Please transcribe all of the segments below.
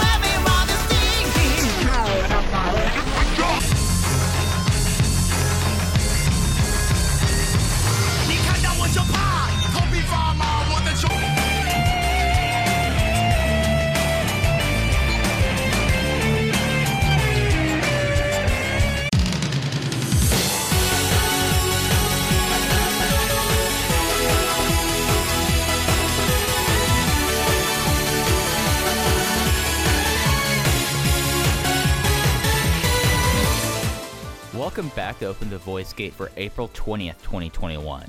Everyone Welcome back to Open the Voice Gate for April 20th, 2021.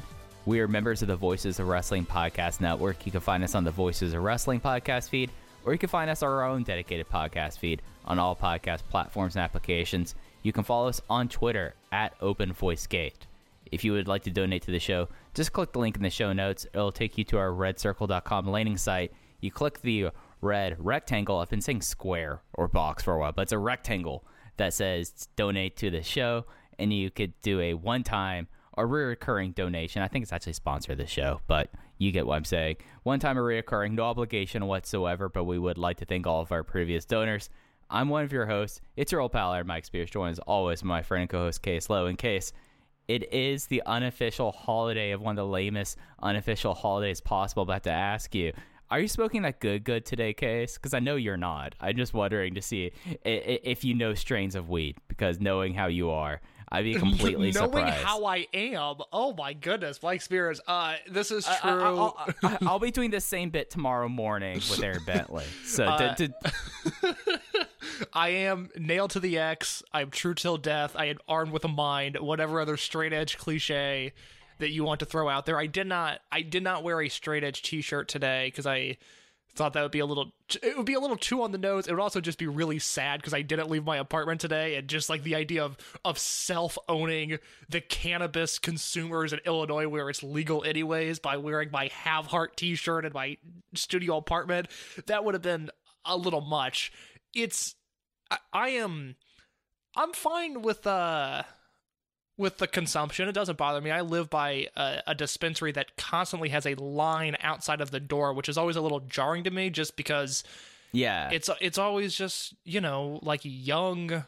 We are members of the Voices of Wrestling Podcast Network. You can find us on the Voices of Wrestling podcast feed, or you can find us on our own dedicated podcast feed on all podcast platforms and applications. You can follow us on Twitter at Open Voice Gate. If you would like to donate to the show, just click the link in the show notes. It'll take you to our redcircle.com landing site. You click the red rectangle. I've been saying square or box for a while, but it's a rectangle that says donate to the show, and you could do a one time or recurring donation. I think it's actually sponsored the show, but you get what I'm saying. One time or recurring, no obligation whatsoever, but we would like to thank all of our previous donors. I'm one of your hosts. It's your old pal, Aaron Mike Spears, joined as always my friend and co host, Case Lowe. In case it is the unofficial holiday of one of the lamest unofficial holidays possible, but I have to ask you, are you smoking that good good today, Case? Because I know you're not. I'm just wondering to see if you know strains of weed, because knowing how you are, I'd be completely surprised. Knowing surprised. how I am, oh my goodness, Mike Spears. Uh, this is true. I, will I'll be doing the same bit tomorrow morning with Aaron Bentley. So Uh, d- d- I am nailed to the X. I'm true till death. I am armed with a mind. Whatever other straight edge cliche that you want to throw out there. I did not. I did not wear a straight edge T-shirt today because I thought that would be a little. It would be a little too on the nose. It would also just be really sad because I didn't leave my apartment today, and just like the idea of of self owning the cannabis consumers in Illinois, where it's legal anyways, by wearing my Have Heart T-shirt in my studio apartment, that would have been a little much. It's I, I am I'm fine with uh with the consumption. It doesn't bother me. I live by a, a dispensary that constantly has a line outside of the door, which is always a little jarring to me, just because yeah, it's it's always just you know like young,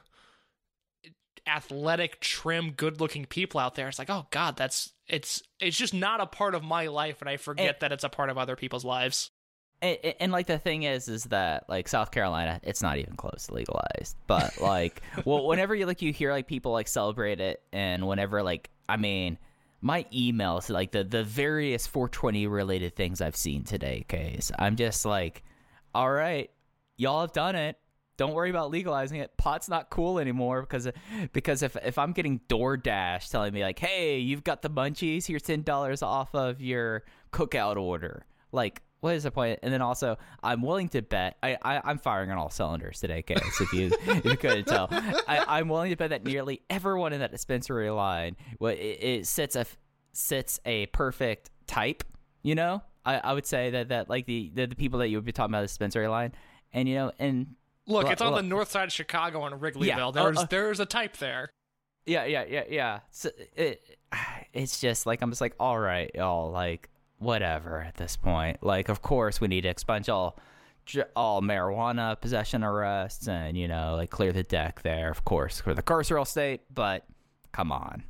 athletic, trim, good-looking people out there. It's like oh god, that's it's it's just not a part of my life, and I forget And- that it's a part of other people's lives. And, and- like the thing is is that like south carolina it's not even close to legalized but like well whenever you like you hear like people like celebrate it and whenever like i mean my emails like the the various 420 related things i've seen today case i'm just like all right y'all have done it don't worry about legalizing it. Pot's not cool anymore because because if if I'm getting DoorDash telling me like, hey, you've got the munchies, here's ten dollars off of your cookout order. Like, what is the point? And then also, I'm willing to bet I, I I'm firing on all cylinders today, Case. If you if you couldn't tell, I, I'm willing to bet that nearly everyone in that dispensary line, well, it, it sits a sits a perfect type. You know, I, I would say that that like the, the the people that you would be talking about the dispensary line, and you know, and Look, Well, it's on well- the north side of Chicago in Wrigleyville. Yeah, There's uh, uh, there's a type there. Yeah, yeah, yeah, yeah. So it, it's just like I'm just like, all right, y'all, like whatever at this point. Like, of course, we need to expunge all all marijuana possession arrests and you know, like clear the deck there, of course, for the carceral state. But come on,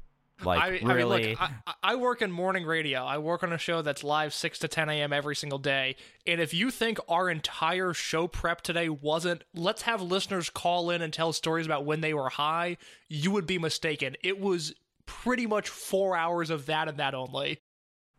like I, really. I mean, look, I, I- I work in morning radio. I work on a show that's live 6 to 10 a.m. every single day. And if you think our entire show prep today wasn't, let's have listeners call in and tell stories about when they were high, you would be mistaken. It was pretty much four hours of that and that only.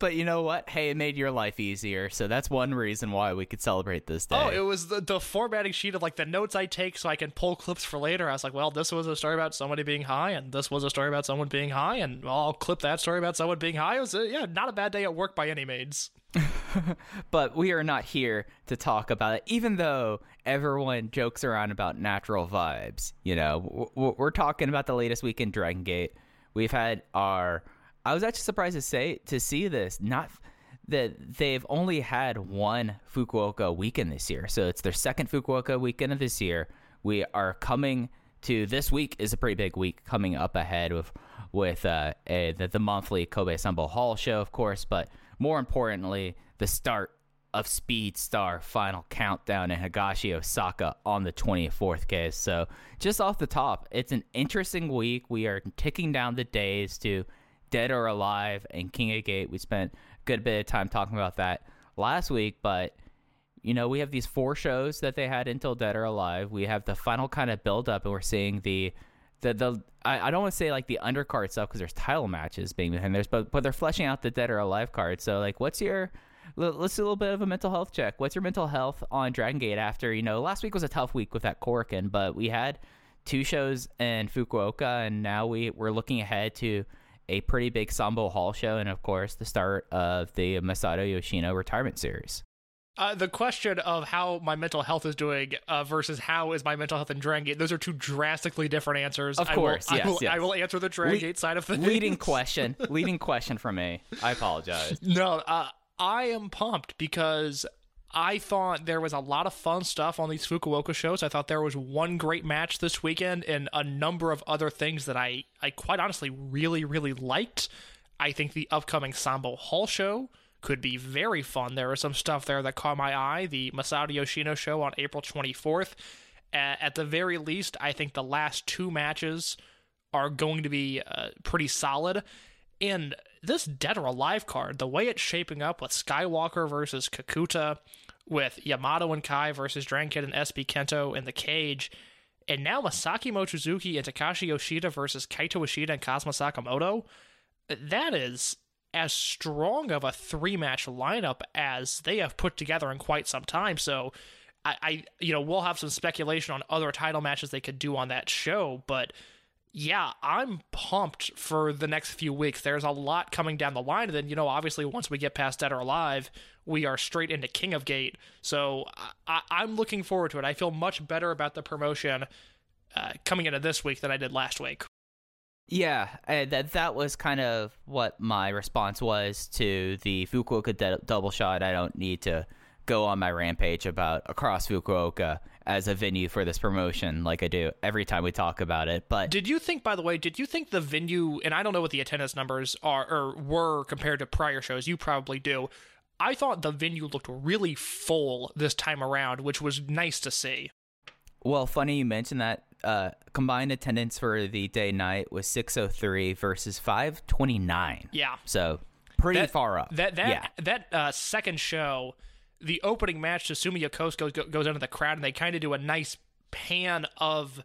But you know what? Hey, it made your life easier, so that's one reason why we could celebrate this day. Oh, it was the, the formatting sheet of like the notes I take so I can pull clips for later. I was like, well, this was a story about somebody being high, and this was a story about someone being high, and I'll clip that story about someone being high. It was, uh, yeah, not a bad day at work by any means. but we are not here to talk about it, even though everyone jokes around about natural vibes. You know, W- w- we're talking about the latest week in Dragon Gate. We've had our. I was actually surprised to say to see this. Not that they've only had one Fukuoka weekend this year, so it's their second Fukuoka weekend of this year. We are coming to this week is a pretty big week coming up ahead with with uh, a, the, the monthly Kobe Sambo Hall show, of course, but more importantly, the start of Speed Star Final Countdown in Higashi, Osaka on the 24th case. So, just off the top, it's an interesting week. We are ticking down the days to Dead or Alive and King of Gate. We spent a good bit of time talking about that last week, but you know, we have these four shows that they had until Dead or Alive. We have the final kind of build up, and we're seeing the the the I, I don't want to say like the undercard stuff because there's title matches being behind there's but but they're fleshing out the Dead or Alive card. So like, what's your let's do a little bit of a mental health check. What's your mental health on Dragon Gate after you know last week was a tough week with that Korakuen, but we had two shows in Fukuoka, and now we we're looking ahead to a pretty big Sambo Hall show, and of course the start of the Masato Yoshino retirement series. Uh, the question of how my mental health is doing uh, versus how is my mental health in Dragon Gate, those are two drastically different answers. Of I will- course, I yes, will, yes. I will answer the Dragon Le- Gate side of things. leading question leading question from me i apologize No, uh, I am pumped because I thought there was a lot of fun stuff on these Fukuoka shows. I thought there was one great match this weekend and a number of other things that I, I quite honestly really, really liked. I think the upcoming Sambo Hall show could be very fun. There was some stuff there that caught my eye. The Masato Yoshino show on April 24th. At the very least, I think the last two matches are going to be uh, pretty solid. And this Dead or Alive card, the way it's shaping up with Skywalker versus Kakuta, with Yamato and Kai versus Dragon Kid and SB Kento in the cage, and now Masaki Mochizuki and Takashi Yoshida versus Kaito Ishida and Kazuma Sakamoto, that is as strong of a three match lineup as they have put together in quite some time. So I, I you know, we'll have some speculation on other title matches they could do on that show, but yeah, I'm pumped for the next few weeks. There's a lot coming down the line. And then, you know, obviously, once we get past Dead or Alive, we are straight into King of Gate. So I, I'm looking forward to it. I feel much better about the promotion uh, coming into this week than I did last week. yeah uh, that that was kind of what my response was to the fukuoka de- double shot i don't need to go on my rampage about across fukuoka as a venue for this promotion like i do every time we talk about it but Did you think, by the way, did you think the venue, and I don't know what the attendance numbers are or were compared to prior shows, you probably do. I thought the venue looked really full this time around, which was nice to see. Well, funny you mentioned that. Uh, combined attendance for the day night was 603 versus 529. Yeah. So pretty that, far up. That that yeah. that uh, second show, the opening match, Susumu Yokosuka goes, goes into the crowd, and they kind of do a nice pan of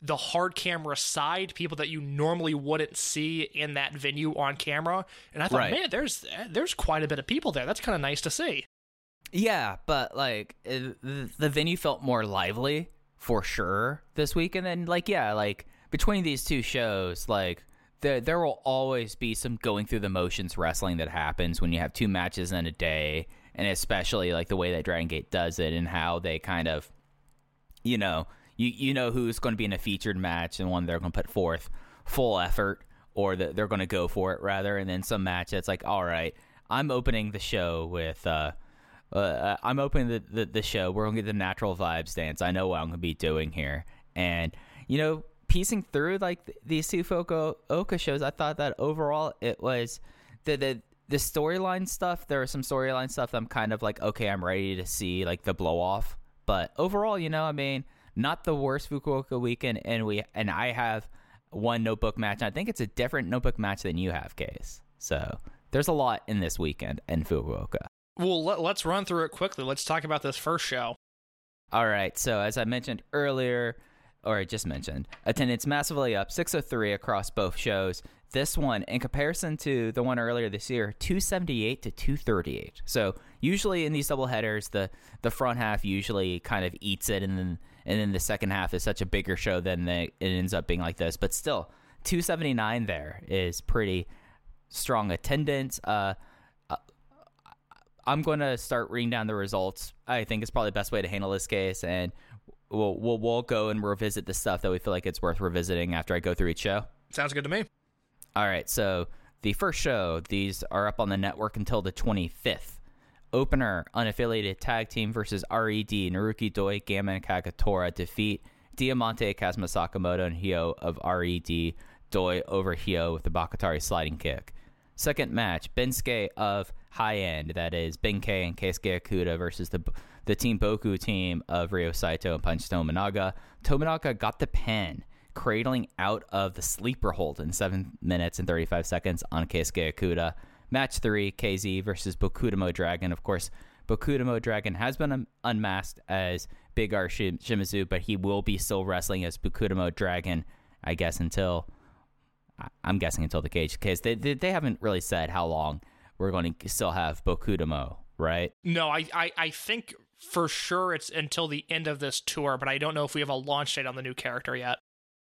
the hard camera side, people that you normally wouldn't see in that venue on camera. And I thought, Right. man, there's eh, there's quite a bit of people there. That's kind of nice to see. Yeah, but like eh, the, the venue felt more lively for sure this week, and then like yeah, like between these two shows, like there there will always be some going through the motions wrestling that happens when you have two matches in a day, and especially like the way that Dragon Gate does it and how they kind of, you know, you you know who's going to be in a featured match and one they're going to put forth full effort or that they're going to go for it rather, and then some match that's like all right, I'm opening the show with. uh uh, I'm opening the, the, the show. We're gonna get the natural vibes dance. I know what I'm gonna be doing here, and you know, piecing through like th- these two Fukuoka shows, I thought that overall it was the the the storyline stuff. There was some storyline stuff I'm kind of like, okay, I'm ready to see like the blow off. But overall, you know, I mean, not the worst Fukuoka weekend, and we and I have one notebook match. I think it's a different notebook match than you have, Case. So there's a lot in this weekend in Fukuoka. Well, let, let's run through it quickly. Let's talk about this first show. All right. So as I mentioned earlier, or I just mentioned, attendance massively up, 603 across both shows. this one, in comparison to the one earlier this year, 278 to 238. So usually in these double headers, the the front half usually kind of eats it, and then and then the second half is such a bigger show than the, it ends up being like this. But still, 279 there is pretty strong attendance. Uh, uh, I'm going to start reading down the results. I think it's probably the best way to handle this case, and we'll we'll, we'll go and revisit the stuff that we feel like it's worth revisiting after I go through each show. Sounds good to me. All right, so the first show, these are up on the network until the 25th. Opener, unaffiliated tag team versus RED, Naruki Doi, Gamma, and Kagatora defeat Diamante, Kazuma Sakamoto, and Hio of RED, Doi over Hio with the Bakatare sliding kick. Second match, Bensuke of High End, that is Benkei and Keisuke Okuda versus the the Team Boku team of Ryo Saito and Punch Tominaga. Tominaga got the pin, cradling out of the sleeper hold in 7 minutes and 35 seconds on Keisuke Okuda. Match 3, KZ versus Bokudamo Dragon. Of course, Bokudamo Dragon has been un- unmasked as Big R Shim- Shimizu, but he will be still wrestling as Bokudamo Dragon, I guess, until I- I'm guessing until the cage case. They, they they haven't really said how long we're going to still have Bokudamo, right? No, I, I, I think for sure it's until the end of this tour, but I don't know if we have a launch date on the new character yet.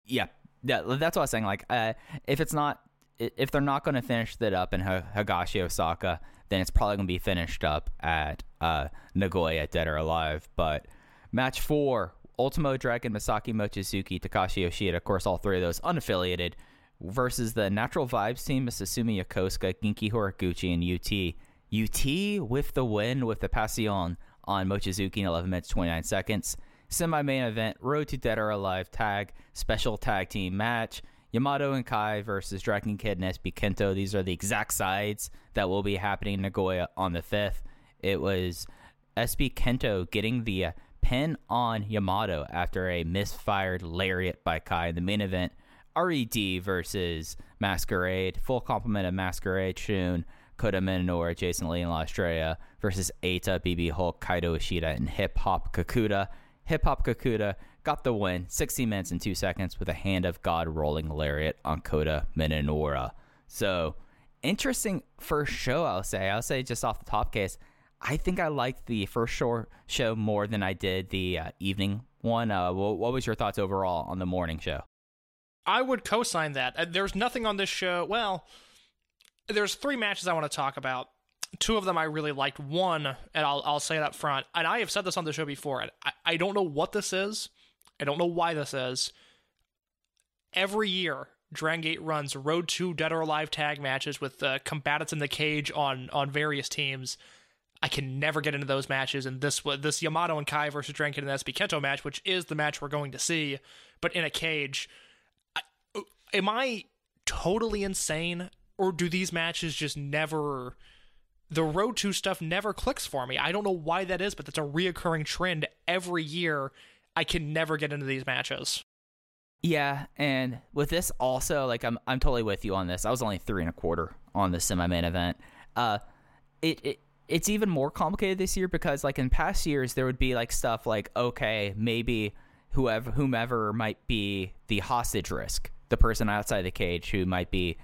Yeah, yeah, that's what I was saying. Like, uh, if it's not, if they're not going to finish that up in Higashi Osaka, then it's probably going to be finished up at uh, Nagoya, Dead or Alive. But match four, Ultimo Dragon, Masaki Mochizuki, Takashi Yoshida, of course, all three of those unaffiliated, versus the Natural Vibes team, Susumu Yokosuka, Genki Horiguchi, and UT. UT with the win with the Passion on Mochizuki in 11 minutes 29 seconds. Semi main event Road to Dead or Alive tag special tag team match. Yamato and Kai versus Dragon Kid and SB Kento. These are the exact sides that will be happening in Nagoya on the 5th. It was SB Kento getting the pin on Yamato after a misfired lariat by Kai in the main event. RED versus Masquerade. Full complement of Masquerade, Shun, Kota Minoura, Jason Lee, and La Estrella versus Eita, BB Hulk, Kaito Ishida, and Hip Hop Kakuta. Hip Hop Kakuta got the win, 60 minutes and 2 seconds with a hand of God rolling lariat on Kota Minoura. So, interesting first show, I'll say. I'll say just off the top case, I think I liked the first show, show more than I did the uh, evening one. Uh, what, what was your thoughts overall on the morning show? I would co-sign that. Uh, There's nothing on this show. Well, there's three matches I want to talk about. Two of them I really liked. One, and I'll I'll say it up front, and I have said this on the show before. I, I don't know what this is. I don't know why this is. Every year, Dragon Gate runs Road to Dead or Alive tag matches with uh, combatants in the cage on on various teams. I can never get into those matches, and this this Yamato and Kai versus Dragon Gate and SB Kento match, which is the match we're going to see, but in a cage am I totally insane or do these matches just never the road to stuff never clicks for me? I don't know why that is, but that's a reoccurring trend every year. I can never get into these matches. Yeah, and with this also, like I'm I'm totally with you on this. I was only three and a quarter on the semi main event. Uh it, it it's even more complicated this year because like in past years there would be like stuff like, okay, maybe whoever whomever might be the hostage risk, the person outside the cage who might be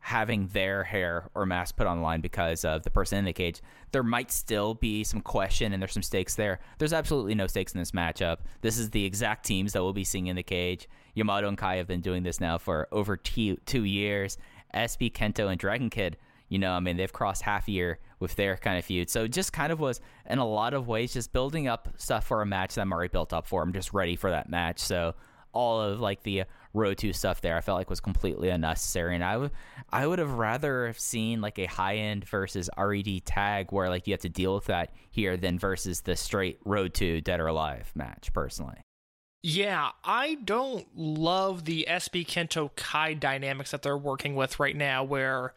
having their hair or mask put on the line because of the person in the cage, there might still be some question and there's some stakes there. There's absolutely no stakes in this matchup. This is the exact teams that we'll be seeing in the cage. Yamato and Kai have been doing this now for over two, two years. SB Kento and Dragon Kid, you know, I mean, they've crossed half a year with their kind of feud. So it just kind of was, in a lot of ways, just building up stuff for a match that I'm already built up for. I'm just ready for that match. So all of like the road to stuff there I felt like was completely unnecessary and I would I would have rather have seen like a high end versus RED tag where like you have to deal with that here than versus the straight road to dead or alive match personally. Yeah, I don't love the SB Kento Kai dynamics that they're working with right now, where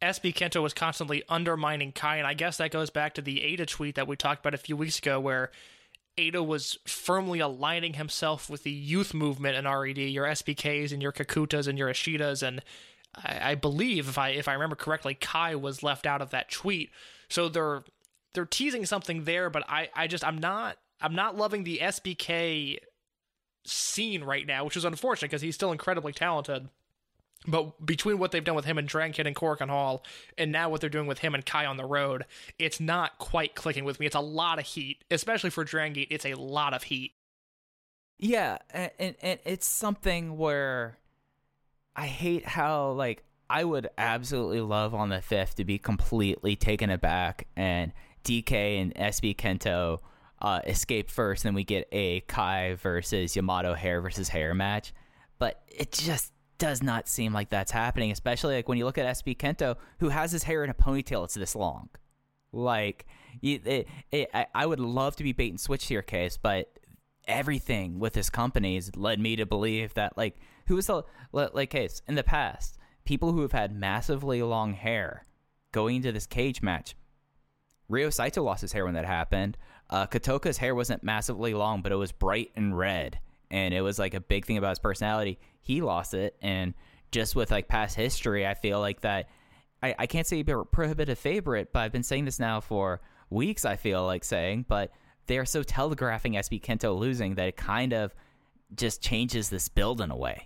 SB Kento was constantly undermining Kai, and I guess that goes back to the Eita tweet that we talked about a few weeks ago, where Eita was firmly aligning himself with the youth movement in RED, your SBKs and your Kakutas and your Ishidas, and I, I believe if I if I remember correctly, Kai was left out of that tweet. So they're they're teasing something there, but I, I just I'm not I'm not loving the SBK scene right now, which is unfortunate because he's still incredibly talented. But between what they've done with him and Dragon Kid and Korakuen Hall, and now what they're doing with him and Kai on the road, it's not quite clicking with me. It's a lot of heat, especially for Dragon. It's a lot of heat. Yeah, and, and and it's something where I hate how like I would absolutely love on the fifth to be completely taken aback and DK and SB Kento uh, escape first, and we get a Kai versus Yamato hair versus hair match. But it just does not seem like that's happening, especially like when you look at SB Kento, who has his hair in a ponytail. It's this long. Like, you- it, it, I, would love to be bait and switch here, case, but everything with this company has led me to believe that like who was the like case in the past people who have had massively long hair going into this cage match Ryo Saito lost his hair when that happened. Uh, Kotoka's hair wasn't massively long, but it was bright and red, and it was like a big thing about his personality. He lost it, and just with like past history, I feel like that. I, I can't say a prohibitive favorite, but I've been saying this now for weeks. I feel like saying, but they are so telegraphing SB Kento losing that it kind of just changes this build in a way.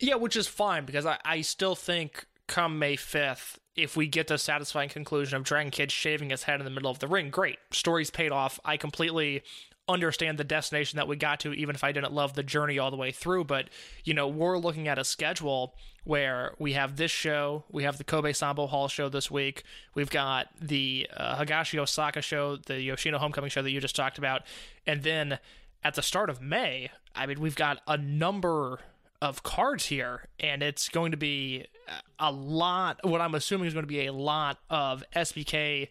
Yeah, which is fine because I, I still think come May 5th, if we get the satisfying conclusion of Dragon Kid shaving his head in the middle of the ring, great. Story's paid off. I completely understand the destination that we got to, even if I didn't love the journey all the way through. But, you know, we're looking at a schedule where we have this show, we have the Kobe Sambo Hall show this week, we've got the uh, Higashi Osaka show, the Yoshino Homecoming show that you just talked about, and then at the start of May, I mean, we've got a number of cards here, and it's going to be a lot. What I'm assuming is going to be a lot of SBK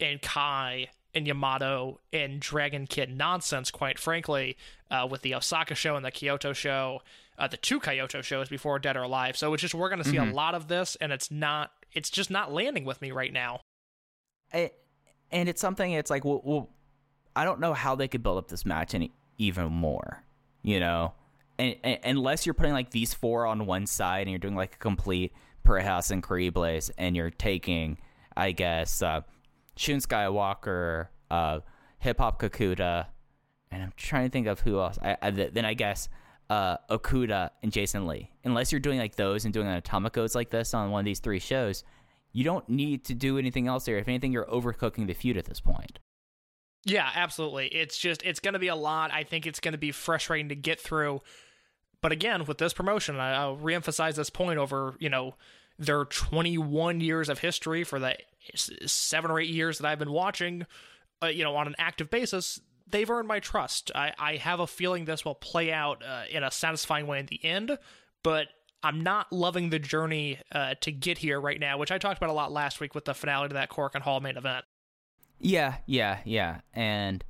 and Kai and Yamato and Dragon Kid nonsense, quite frankly, uh, with the Osaka show and the Kyoto show, uh, the two Kyoto shows before Dead or Alive. So it's just we're going to see a lot of this, and it's not. It's just not landing with me right now. it, and it's something it's like well, well i don't know how they could build up this match any even more you know and, and unless you're putting like these four on one side and you're doing like a complete House and Creeblaze and you're taking i guess uh shun skywalker uh hip hop kakuta and i'm trying to think of who else i, I th- then i guess uh okuda and jason lee unless you're doing like those and doing an atomic codes like this on one of these three shows you don't need to do anything else there. If anything, you're overcooking the feud at this point. Yeah, absolutely. It's just it's going to be a lot. I think it's going to be frustrating to get through. But again, with this promotion, I- I'll reemphasize this point over you know their 21 years of history for the seven or eight years that I've been watching, uh, you know, on an active basis. They've earned my trust. I, I have a feeling this will play out uh, in a satisfying way in the end, but I'm not loving the journey uh, to get here right now, which I talked about a lot last week with the finale to that Korakuen Hall main event. Yeah, yeah, yeah. And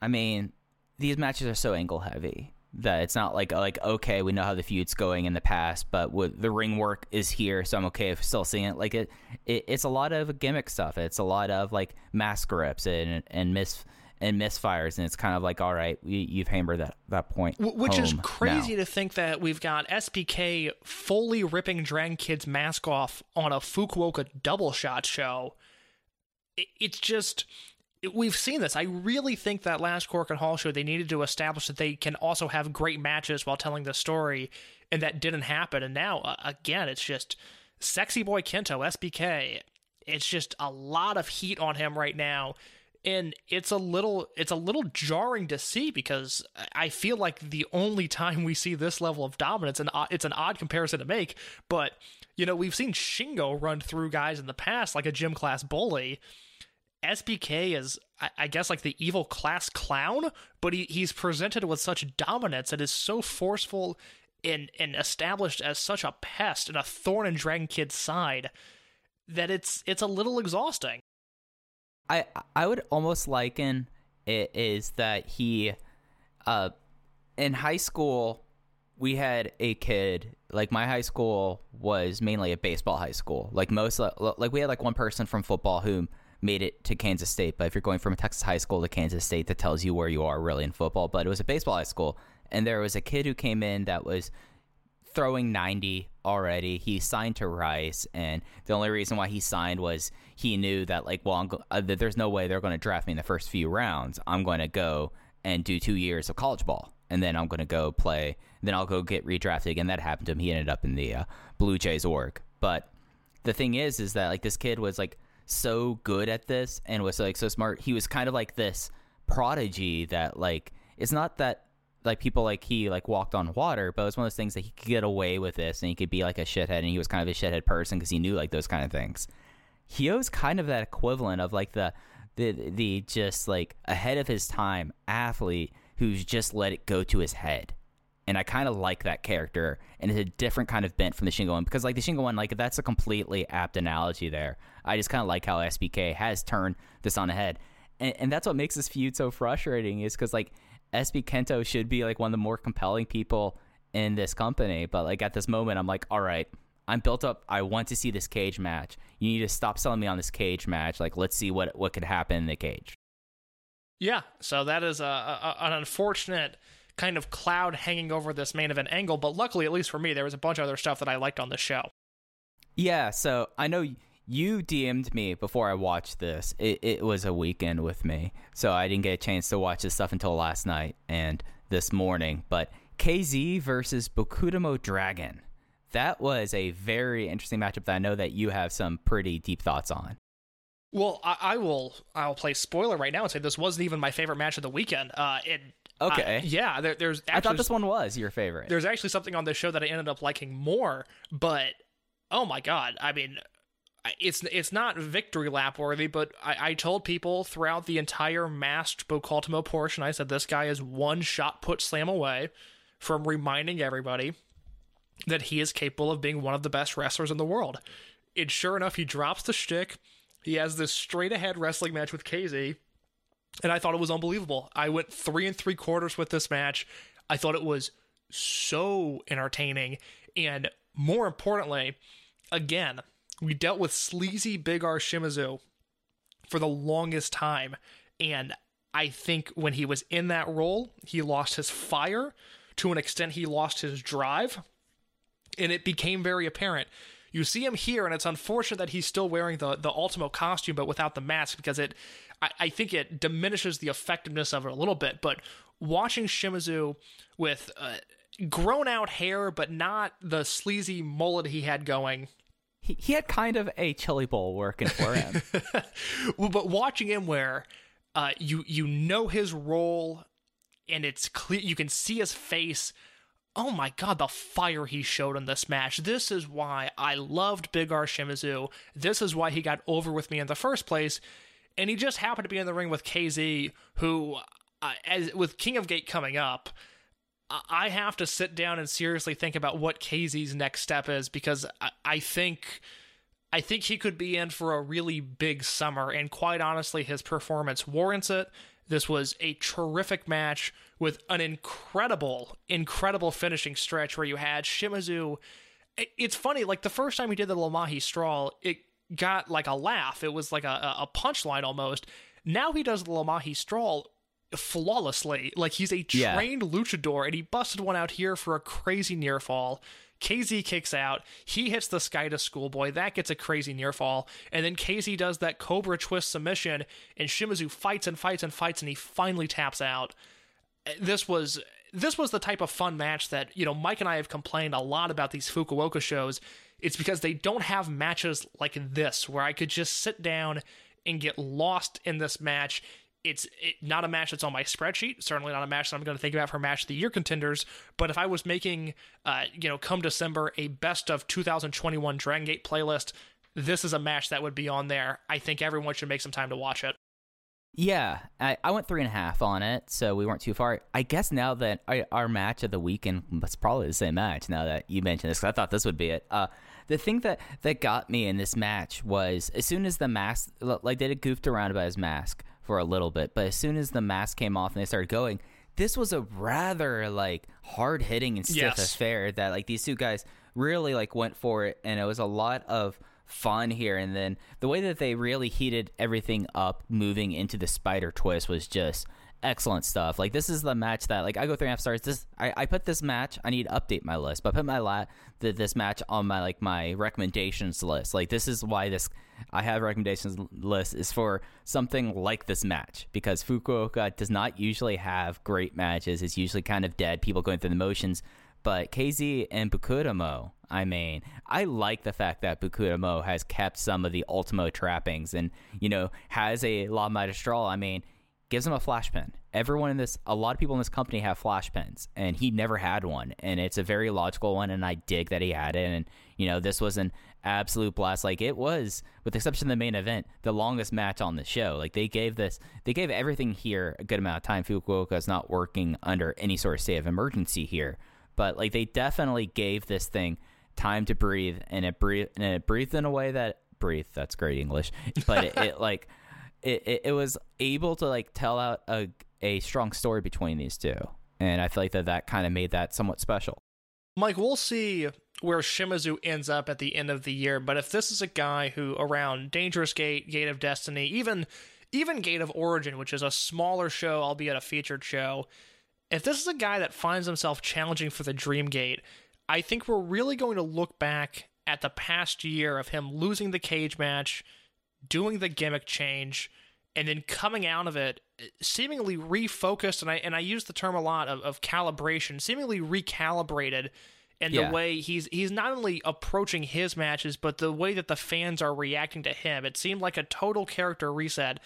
I mean, these matches are so angle heavy that it's not like like okay, we know how the feud's going in the past, but with the ring work is here, so I'm okay if still seeing it. Like it, it it's a lot of gimmick stuff. It's a lot of like mask grips and and miss and misfires, and it's kind of like all right, you, you've hammered that that point, Wh- Which is crazy now. to think that we've got SPK fully ripping Dragon Kid's mask off on a Fukuoka double shot show. It, it's just. We've seen this. I really think that last Korakuen Hall show, they needed to establish that they can also have great matches while telling the story, and that didn't happen. And now, uh, again, it's just Sexy Boy Kento, SBK. It's just a lot of heat on him right now and it's a little it's a little jarring to see because I feel like the only time we see this level of dominance and it's an odd comparison to make, but you know we've seen Shingo run through guys in the past like a gym class bully. SBK is I- guess like the evil class clown, but he, he's presented with such dominance and is so forceful and and established as such a pest and a thorn in Dragon Kid's side that it's it's a little exhausting. I I would almost liken it is that he, uh, in high school, we had a kid like my high school was mainly a baseball high school. Like most, like we had like one person from football who made it to Kansas State. But if you're going from a Texas high school to Kansas State, that tells you where you are really in football. But it was a baseball high school, and there was a kid who came in that was throwing 90 already. He signed to Rice, and the only reason why he signed was he knew that, like, well, go- uh, there's no way they're going to draft me in the first few rounds. I'm going to go and do two years of college ball and then I'm gonna go play. Then I'll go get redrafted again. That happened to him. He ended up in the uh, Blue Jays org. But the thing is, is that like this kid was like so good at this and was like so smart. He was kind of like this prodigy that like it's not that like people like he like walked on water, but it was one of those things that he could get away with this and he could be like a shithead and he was kind of a shithead person because he knew like those kind of things. Hio's kind of that equivalent of like the the the just like ahead of his time athlete who's just let it go to his head. And I kind of like that character, and it's a different kind of bent from the Shingo one because, like the Shingo one, like that's a completely apt analogy there. I just kind of like how SBK has turned this on the head, and, and that's what makes this feud so frustrating. Is because like SB Kento should be like one of the more compelling people in this company, but like at this moment, I'm like, all right, I'm built up. I want to see this cage match. You need to stop selling me on this cage match. Like, let's see what what could happen in the cage. Yeah, so that is a, a, an unfortunate kind of cloud hanging over this main event angle, but luckily, at least for me, there was a bunch of other stuff that I liked on the show. Yeah, so I know you DM'd me before I watched this. It, it was a weekend with me, so I didn't get a chance to watch this stuff until last night and this morning. But KZ versus Bokudamo Dragon. That was a very interesting matchup that I know that you have some pretty deep thoughts on. Well, I, I will. I'll play spoiler right now and say this wasn't even my favorite match of the weekend. Uh, it. Okay. uh, yeah. There, there's. Actually, I thought this one was your favorite. There's actually something on this show that I ended up liking more, but oh my god! I mean, it's it's not victory lap worthy, but I, I told people throughout the entire masked Bocultimo portion, I said this guy is one shot put slam away from reminding everybody that he is capable of being one of the best wrestlers in the world. And sure enough, he drops the shtick. He has this straight ahead wrestling match with KZ, and I thought it was unbelievable. I went three and three quarters with this match. I thought it was so entertaining, and more importantly, again, we dealt with sleazy Big R Shimizu for the longest time, and I think when he was in that role, he lost his fire. To an extent, he lost his drive and it became very apparent. You see him here, and it's unfortunate that he's still wearing the the Ultimo costume, but without the mask, because it, I, I think it diminishes the effectiveness of it a little bit. But watching Shimizu with uh, grown out hair, but not the sleazy mullet he had going, he, had kind of a chili bowl working for him. But watching him where uh, you you know his role, and it's clear you can see his face. Oh my god, the fire he showed in this match. This is why I loved Big R Shimizu. This is why he got over with me in the first place. And he just happened to be in the ring with KZ, who, uh, as with King of Gate coming up, I- have to sit down and seriously think about what KZ's next step is because I, I think I think he could be in for a really big summer, and quite honestly, his performance warrants it. This was a terrific match with an incredible, incredible finishing stretch where you had Shimizu. It's funny, like the first time he did the La Magistral, it got like a laugh. It was like a, a punchline almost. Now he does the Lamahi Straw flawlessly. Like he's a Yeah. trained luchador, and he busted one out here for a crazy near fall. KZ kicks out. He hits the sky to schoolboy. That gets a crazy near fall. And then KZ does that Cobra twist submission, and Shimizu fights and fights and fights, and he finally taps out. This was this was the type of fun match that you know Mike and I have complained a lot about these Fukuoka shows. It's because they don't have matches like this where I could just sit down and get lost in this match. It's it, not a match that's on my spreadsheet. Certainly not a match that I'm going to think about for match of the year contenders. But if I was making, uh, you know, come December a best of 2021 Dragon Gate playlist, this is a match that would be on there. I think everyone should make some time to watch it. Yeah, I, I went three and a half on it, so we weren't too far. I guess now that I, our match of the weekend was probably the same match. Now that you mentioned this, because I thought this would be it. Uh, the thing that that got me in this match was as soon as the mask, like they had goofed around about his mask for a little bit, but as soon as the mask came off and they started going, this was a rather like hard hitting and stiff Yes. affair that like these two guys really like went for it, and it was a lot of fun here and then the way that they really heated everything up moving into the spider twist was just excellent stuff. Like this is the match that like I go three and a half stars. This I, I put this match. I need to update my list, but I put my la- the, this match on my like my recommendations list. Like this is why this I have recommendations list is for something like this match because Fukuoka does not usually have great matches. It's usually kind of dead, people going through the motions. But KZ and Bukudamo, I mean, I like the fact that Bukudamo has kept some of the Ultimo trappings and, you know, has a La Magistral. I mean, gives him a flash pen. Everyone in this, a lot of people in this company have flash pens, and he never had one. And it's a very logical one, and I dig that he had it. And, you know, this was an absolute blast. Like, it was, with the exception of the main event, the longest match on the show. Like, they gave this, they gave everything here a good amount of time. Fukuoka is not working under any sort of state of emergency here but like they definitely gave this thing time to breathe and it breathed and it breathed in a way that breathe that's great english but it, it like it, it, it was able to like tell out a, a strong story between these two. And i feel like that that kind of made that somewhat special. Mike, we'll see where Shimizu ends up at the end of the year, but if this is a guy who around Dangerous Gate, Gate of Destiny, even even Gate of Origin, which is a smaller show, albeit a featured show, if this is a guy that finds himself challenging for the Dream Gate, I think we're really going to look back at the past year of him losing the cage match, doing the gimmick change, and then coming out of it seemingly refocused and I and I use the term a lot of, of calibration, seemingly recalibrated in Yeah. the way he's he's not only approaching his matches, but the way that the fans are reacting to him. It seemed like a total character reset.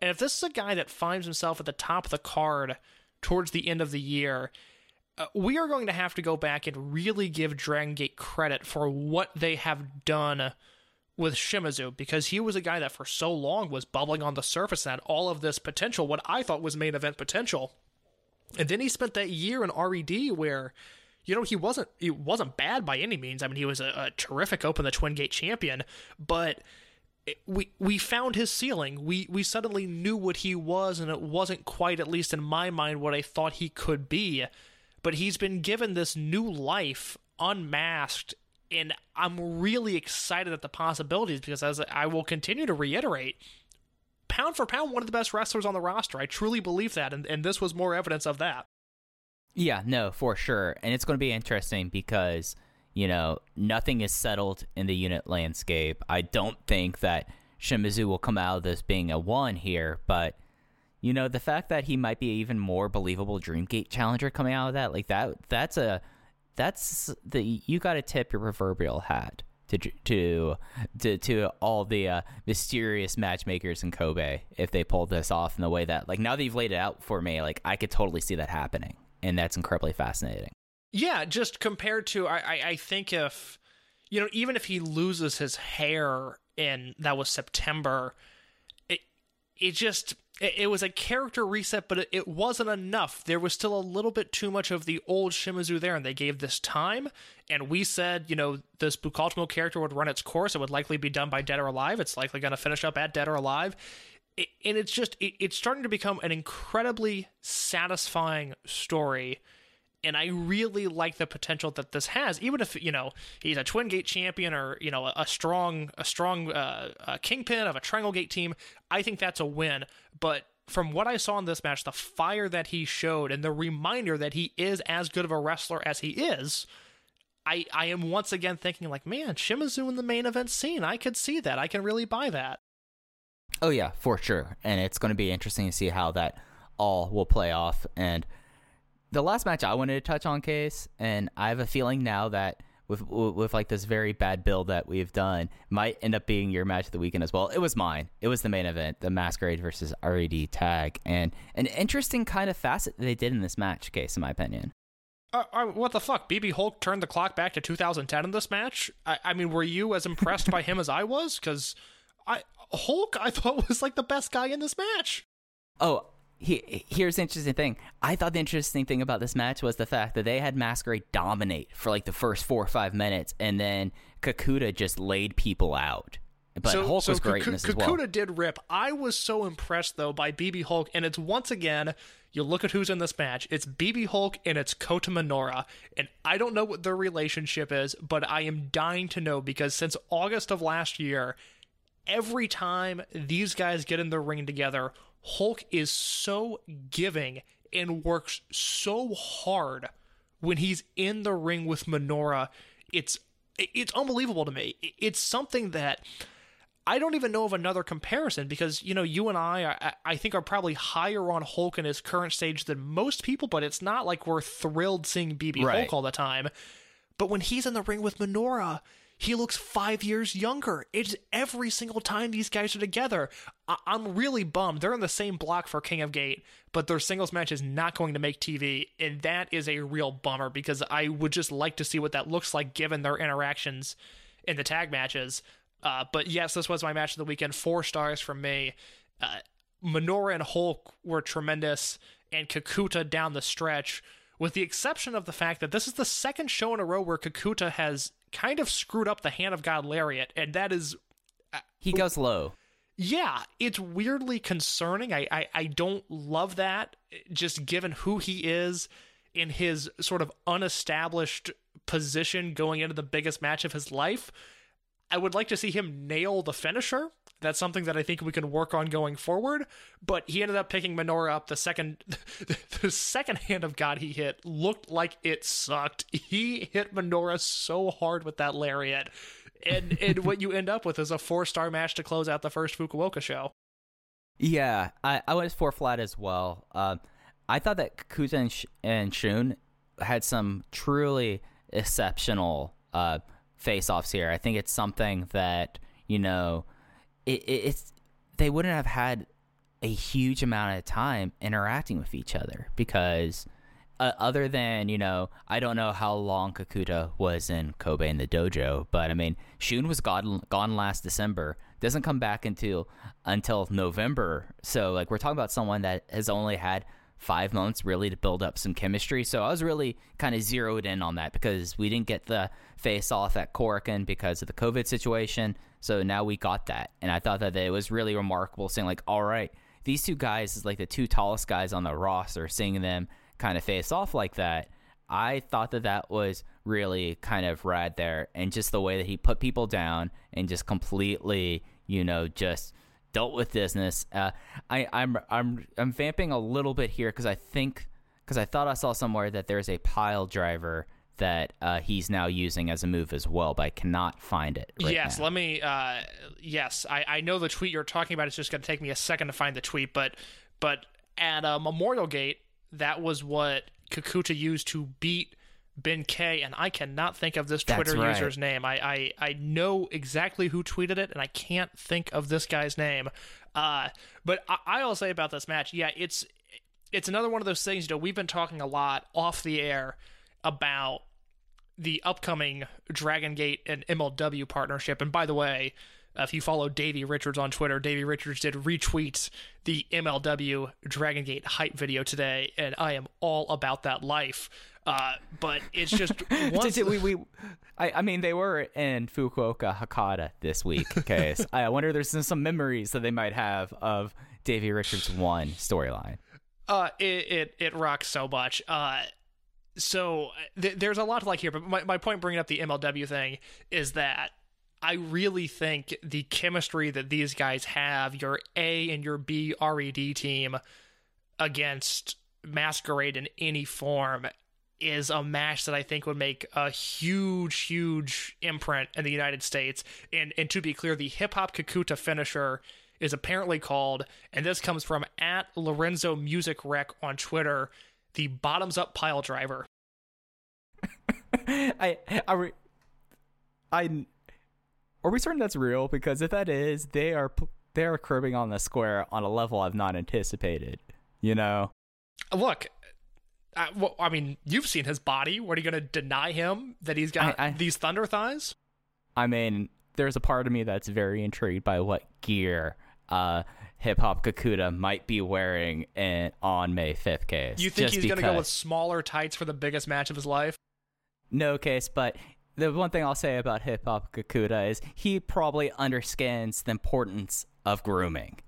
And if this is a guy that finds himself at the top of the card towards the end of the year, uh, we are going to have to go back and really give Dragon Gate credit for what they have done with Shimizu because he was a guy that for so long was bubbling on the surface and had all of this potential, what I thought was main event potential. And then he spent that year in RED where, you know, he wasn't he wasn't bad by any means. I mean, he was a, a terrific Open the Twin Gate champion, but we we found his ceiling. We we suddenly knew what he was, and it wasn't quite, at least in my mind, what I thought he could be. But he's been given this new life, unmasked, and I'm really excited at the possibilities because, as I will continue to reiterate, pound for pound, one of the best wrestlers on the roster. I truly believe that, and, and this was more evidence of that. Yeah, no, for sure. And it's going to be interesting because, you know, nothing is settled in the unit landscape. I don't think that Shimizu will come out of this being a one here, but, you know, the fact that he might be even more believable Dreamgate challenger coming out of that, like that, that's a, that's the, you got to tip your proverbial hat. To, to to to all the uh, mysterious matchmakers in Kobe if they pulled this off in the way that like now that you've laid it out for me like I could totally see that happening and that's incredibly fascinating. Yeah, just compared to I, I, I think if you know, even if he loses his hair in that was September, it it just it, was a character reset, but it, wasn't enough. There was still a little bit too much of the old Shimizu there, and they gave this time. And we said, you know, this Bukaltimo character would run its course. It would likely be done by Dead or Alive. It's likely going to finish up at Dead or Alive. It, and it's just it, it's starting to become an incredibly satisfying story and I really like the potential that this has. Even if you know he's a Twin Gate champion or you know a, a strong a strong uh, uh kingpin of a Triangle Gate team, I think that's a win. But from what I saw in this match, the fire that he showed and the reminder that he is as good of a wrestler as he is. I, I am once again thinking like, man, Shimizu in the main event scene. I could see that. I can really buy that. Oh yeah, for sure. And it's going to be interesting to see how that all will play off. And the last match I wanted to touch on, case, and I have a feeling now that with with like this very bad build that we've done, might end up being your match of the weekend as well. It was mine. It was the main event, the Masquerade versus RED tag, and an interesting kind of facet they did in this match, case, in my opinion. Uh, uh, what the fuck? BB Hulk turned the clock back to 2010 in this match. I, I mean, were you as impressed by him as I was? Because I Hulk, I thought was like the best guy in this match. Oh, he, here's the interesting thing. I thought the interesting thing about this match was the fact that they had Masquerade dominate for like the first four or five minutes, and then Kakuta just laid people out. But Hulk was great in Kaku- this as well. Kakuta did rip. I was so impressed though by BB Hulk, and it's once again. You look at who's in this match. It's BB Hulk and it's Kota Minoura, and I don't know what their relationship is, but I am dying to know because since August of last year, every time these guys get in the ring together, Hulk is so giving and works so hard when he's in the ring with Minoura. It's it's unbelievable to me. It's something that I don't even know of another comparison because you know you and I, I, I think are probably higher on Hulk in his current stage than most people, but it's not like we're thrilled seeing BB Right. Hulk all the time. But when he's in the ring with Minoura, he looks five years younger. It's every single time these guys are together. I- I'm really bummed. They're in the same block for King of Gate, but their singles match is not going to make TV, and that is a real bummer because I would just like to see what that looks like given their interactions in the tag matches. Uh, but yes, this was my match of the weekend. Four stars from me. Uh, Minoura and Hulk were tremendous, and Kakuta down the stretch, with the exception of the fact that this is the second show in a row where Kakuta has kind of screwed up the Hand of God Lariat, and that is uh, He goes low. yeah, it's weirdly concerning. I, I, I don't love that, just given who he is in his sort of unestablished position going into the biggest match of his life. I would like to see him nail the finisher. That's something that I think we can work on going forward. But he ended up picking Minoura up. The second, the second hand of God he hit looked like it sucked. He hit Minoura so hard with that lariat, and and what you end up with is a four star match to close out the first Fukuoka show. Yeah, I, I was four flat as well. Um, I thought that Kakuta and, Sh- and Shun had some truly exceptional uh, face-offs here. I think it's something that you know, it, it, it's they wouldn't have had a huge amount of time interacting with each other because uh, other than you know i don't know how long kakuta was in kobe in the dojo but i mean shun was gone gone last december. Doesn't come back until until november. So like we're talking about someone that has only had five months really to build up some chemistry. So i was really kind of zeroed in on that because we didn't get the face off at Korakuen because of the covid situation. So now we got that. And i thought that it was really remarkable seeing like all right these two guys is like the two tallest guys on the roster seeing them kind of face off like that. I thought that that was really kind of rad there. And just the way that he put people down and just completely you know just dealt with business uh, I, i'm i'm i'm vamping a little bit here because i think because i thought i saw somewhere that there's a pile driver that uh, he's now using as a move as well but i cannot find it right yes, now. let me. Uh, yes, I, I know the tweet you're talking about. It's just going to take me a second to find the tweet, but but at uh, Memorial Gate, that was what Kakuta used to beat Ben K, and I cannot think of this Twitter right. user's name. I, I I know exactly who tweeted it, and I can't think of this guy's name. Uh, but I, I'll say about this match, yeah, it's it's another one of those things. You know, we've been talking a lot off the air about the upcoming Dragon Gate and MLW partnership. And by the way, if you follow Davey Richards on Twitter, Davey Richards did retweet the MLW Dragon Gate hype video today, and I am all about that life. Uh, but it's just once we, we, I, I mean, they were in Fukuoka Hakata this week. Okay, so I wonder if there's some- some memories that they might have of Davey Richards' one storyline. Uh, it it, it rocks so much. Uh, so th- there's a lot to like here, but my, my point bringing up the MLW thing is that I really think the chemistry that these guys have, your A and your B RED team against Masquerade in any form, is a match that I think would make a huge, huge imprint in the United States. And and to be clear, the hip hop Kakuta finisher is apparently called, and this comes from at Lorenzo Music Rec on Twitter, the bottoms up pile driver. I, I, re- I, are we certain that's real? Because if that is, they are they are curbing on the square on a level I've not anticipated. You know, Look, I, well, I mean, you've seen his body. What are you going to deny him that he's got I- I- these thunder thighs? I mean, there's a part of me that's very intrigued by what gear uh, Hip Hop Kakuta might be wearing in, on May 5th case. You think he's going to go with smaller tights for the biggest match of his life? No case, but the one thing I'll say about Hip Hop Kakuta is he probably understands the importance of grooming.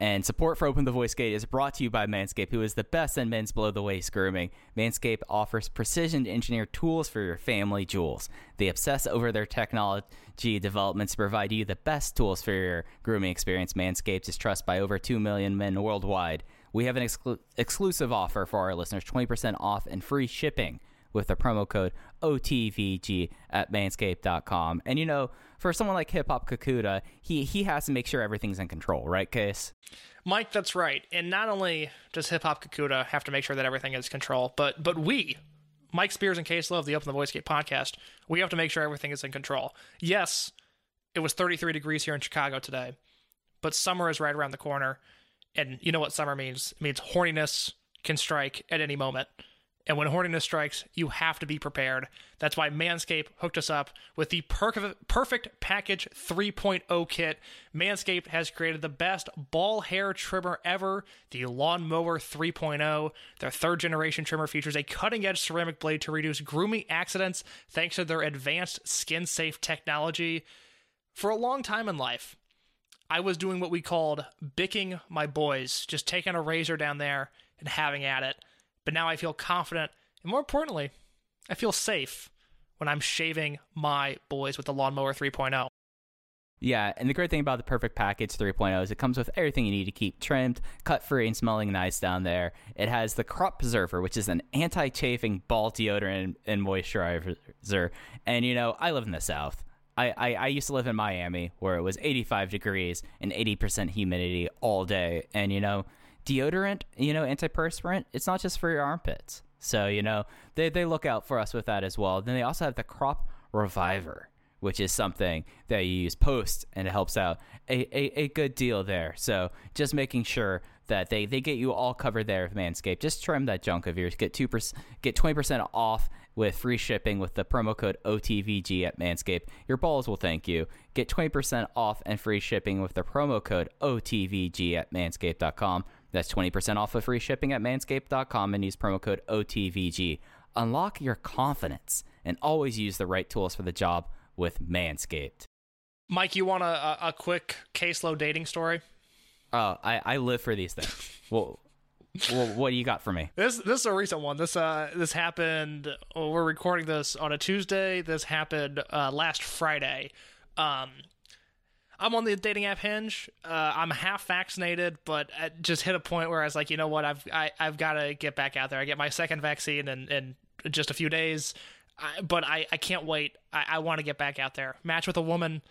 And support for Open the Voice Gate is brought to you by Manscaped, who is the best in men's below the waist grooming. Manscaped offers precision engineered tools for your family jewels. They obsess over their technology developments to provide you the best tools for your grooming experience. Manscaped is trusted by over 2 million men worldwide. We have an exclu- exclusive offer for our listeners 20% off and free shipping with the promo code OTVG at manscaped.com. And you know, for someone like Hip Hop Kakuta, he, he has to make sure everything's in control, right, Case? Mike, that's right. And not only does Hip Hop Kakuta have to make sure that everything is control, but but we, Mike Spears and Case Love, the Open the Voice Gate podcast, we have to make sure everything is in control. Yes, it was 33 degrees here in Chicago today, but summer is right around the corner. And you know what summer means? It means horniness can strike at any moment. And when horniness strikes, you have to be prepared. That's why Manscaped hooked us up with the per- Perfect Package 3.0 kit. Manscaped has created the best ball hair trimmer ever, the Lawnmower 3.0. Their third generation trimmer features a cutting edge ceramic blade to reduce grooming accidents thanks to their advanced skin safe technology. For a long time in life, I was doing what we called bicking my boys, just taking a razor down there and having at it. But now I feel confident, and more importantly, I feel safe when I'm shaving my boys with the Lawnmower 3.0. Yeah, and the great thing about the Perfect Package 3.0 is it comes with everything you need to keep trimmed, cut free, and smelling nice down there. It has the Crop Preserver, which is an anti chafing ball deodorant and, moisturizer. And you know, I live in the South. I, I, I used to live in Miami where it was 85 degrees and 80% humidity all day. And you know, deodorant, you know, antiperspirant, it's not just for your armpits. So, you know, they, they look out for us with that as well. Then they also have the Crop Reviver, which is something that you use post and it helps out a, a, a good deal there. So just making sure that they, they get you all covered there with Manscaped. Just trim that junk of yours. Get two percent get twenty percent off with free shipping with the promo code OTVG at Manscaped. Your balls will thank you. Get twenty percent off and free shipping with the promo code OTVG at manscaped.com. That's 20% off of free shipping at manscaped.com and use promo code OTVG. Unlock your confidence and always use the right tools for the job with Manscaped. Mike, you want a, a, a quick Case Love dating story? Oh, I, I live for these things. well, well, what do you got for me? This this is a recent one. This uh this happened. oh, we're recording this on a Tuesday. This happened uh, last Friday. Um, I'm on the dating app Hinge. Uh, I'm half vaccinated, but I just hit a point where I was like, you know what, I've I, I've got to get back out there. I get my second vaccine in, in just a few days, I, but I, I can't wait. I, I want to get back out there. Match with a woman,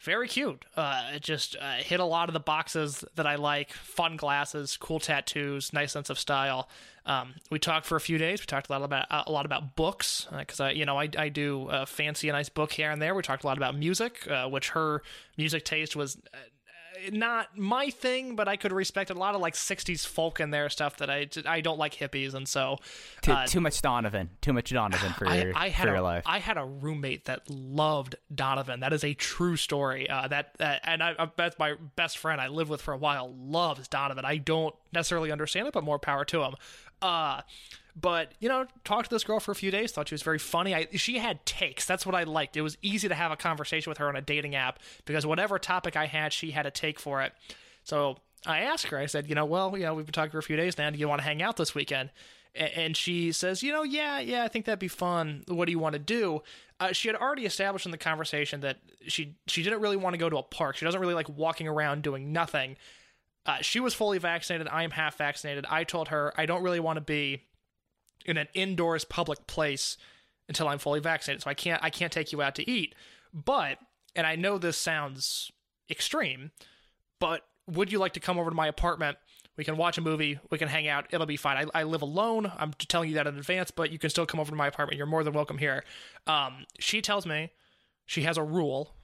very cute. Uh, it just uh, hit a lot of the boxes that I like: fun glasses, cool tattoos, nice sense of style. Um, we talked for a few days. We talked a lot about a lot about books because I, you know, I, I do a fancy a nice book here and there. We talked a lot about music, uh, which her music taste was uh, not my thing, but I could respect a lot of like '60s folk in there stuff that I I don't like hippies, and so Too, uh, too much Donovan. Too much Donovan for I, your, I had for your a, life. I had a roommate that loved Donovan. That is a true story. Uh, that uh, and I, I, that's my best friend I lived with for a while. Loves Donovan. I don't necessarily understand it, but more power to him. Uh, but you know, talked to this girl for a few days. Thought she was very funny. I, she had takes. That's what I liked. It was easy to have a conversation with her on a dating app because whatever topic I had, she had a take for it. So I asked her. I said, you know, well, you know, we've been talking for a few days now. Do you want to hang out this weekend? And she says, you know, yeah, yeah, I think that'd be fun. What do you want to do? Uh, she had already established in the conversation that she she didn't really want to go to a park. She doesn't really like walking around doing nothing. Uh, she was fully vaccinated. I am half vaccinated. I told her I don't really want to be in an indoors public place until I'm fully vaccinated. So I can't I can't take you out to eat. But and I know this sounds extreme, but would you like to come over to my apartment? We can watch a movie. We can hang out. It'll be fine. I, I live alone. I'm telling you that in advance, but you can still come over to my apartment. You're more than welcome here. Um, she tells me she has a rule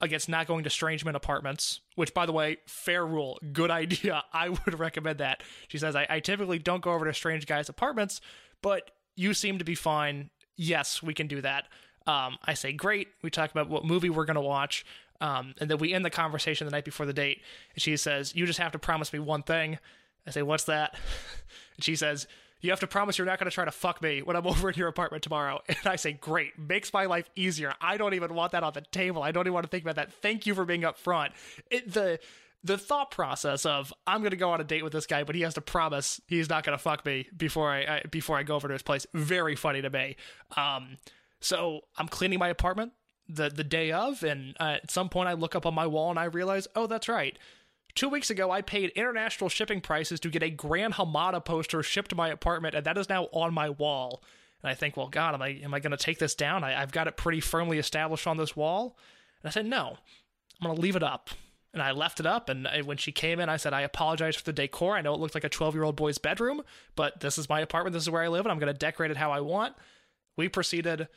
against not going to strange men apartments, which, by the way, fair rule, good idea. I would recommend that. She says, I, I typically don't go over to strange guys' apartments, but you seem to be fine. Yes, we can do that. Um, I say, great. We talk about what movie we're going to watch. Um, and then we end the conversation the night before the date. And she says, You just have to promise me one thing. I say, What's that? And she says, You have to promise you're not going to try to fuck me when I'm over in your apartment tomorrow. And I say, Great. Makes my life easier. I don't even want that on the table. I don't even want to think about that. Thank you for being upfront. It, the the thought process of I'm gonna go on a date with this guy, but he has to promise he's not gonna fuck me before I, I before I go over to his place. Very funny to me. Um, so I'm cleaning my apartment the the day of, and uh, at some point I look up on my wall and I realize, oh, that's right. Two weeks ago, I paid international shipping prices to get a Grand Hamada poster shipped to my apartment, and that is now on my wall. And I think, well, God, am I am I going to take this down? I, I've got it pretty firmly established on this wall. And I said, no, I'm going to leave it up. And I left it up. And I- when she came in, I said, I apologize for the decor. I know it looked like a 12 year old boy's bedroom, but this is my apartment. This is where I live, and I'm going to decorate it how I want. We proceeded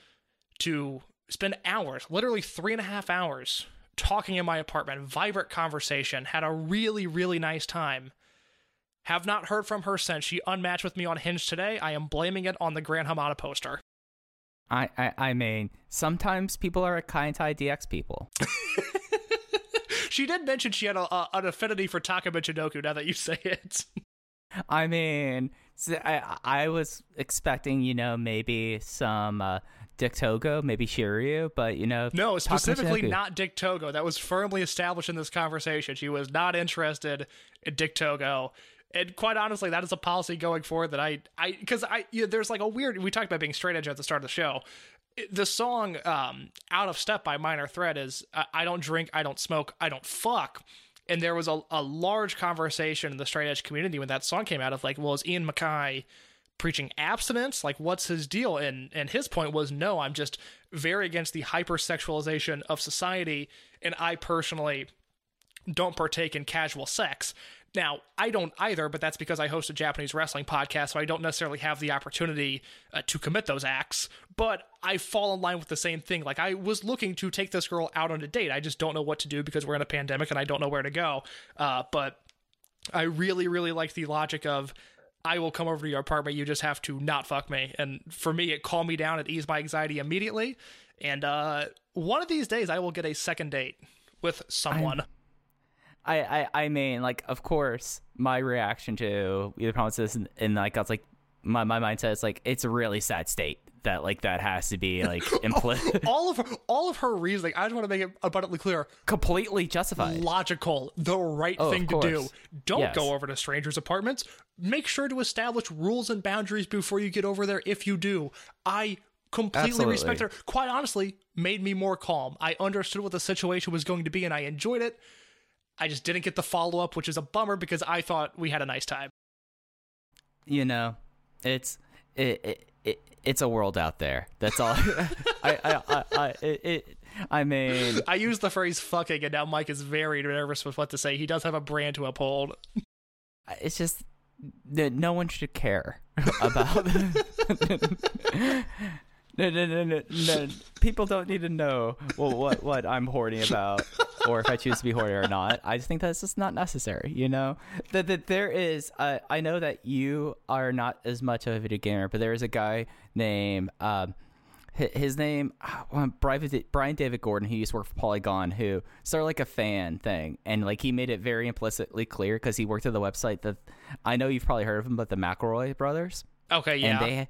to spend hours, literally three and a half hours, talking in my apartment, vibrant conversation, had a really, really nice time. Have not heard from her since she unmatched with me on Hinge today. I am blaming it on the Grand Hamada poster. I, I, I mean, sometimes people are kind to IDX people. She did mention she had a, a, an affinity for Taka Michinoku now that you say it. I mean, I, I was expecting, you know, maybe some uh, Dick Togo, maybe Shiryu, but, you know. No, specifically not Dick Togo. That was firmly established in this conversation. She was not interested in Dick Togo. And quite honestly, that is a policy going forward that I, I, because I, you know, there's like a weird. We talked about being straight edge at the start of the show. The song um, "Out of Step" by Minor Threat is I, I don't drink, I don't smoke, I don't fuck. And there was a, a large conversation in the straight edge community when that song came out of like, well, is Ian MacKaye preaching abstinence? Like, what's his deal? And and his point was, no, I'm just very against the hypersexualization of society, and I personally don't partake in casual sex. Now, I don't either, but that's because I host a Japanese wrestling podcast, so I don't necessarily have the opportunity uh, to commit those acts. But I fall in line with the same thing. Like, I was looking to take this girl out on a date. I just don't know what to do because we're in a pandemic and I don't know where to go. Uh, but I really, really like the logic of I will come over to your apartment. You just have to not fuck me. And for me, it calmed me down. It eased my anxiety immediately. And uh, one of these days, I will get a second date with someone. I, I, I mean, like, of course, my reaction to either promises and, and like, I was like, my, my mindset is like, it's a really sad state that, like, that has to be, like, implicit, all of her, all of her reasoning. I just want to make it abundantly clear. completely justified. Logical, the right Oh, thing to do. Don't Yes. go over to strangers' apartments. Make sure to establish rules and boundaries before you get over there. If you do, I completely Absolutely. respect her. Quite honestly, made me more calm. I understood what the situation was going to be, and I enjoyed it. I just didn't get the follow up, which is a bummer because I thought we had a nice time. you know, it's it, it, it's a world out there. That's all. I I I, I it, it I mean, I use the phrase fucking, and now Mike is very nervous with what to say. He does have a brand to uphold. it's just that no one should care about. no, no, no, no, no. People don't need to know well, what what I'm horny about, or if I choose to be horny or not. I just think that's just not necessary. You know that that there is. Uh, I know that you are not as much of a video gamer, but there is a guy named. Um, his name uh, Brian Brian David Gordon who used to work for Polygon who started like a fan thing and like he made it very implicitly clear because he worked at the website that I know you've probably heard of him but the McElroy brothers Okay, yeah. and they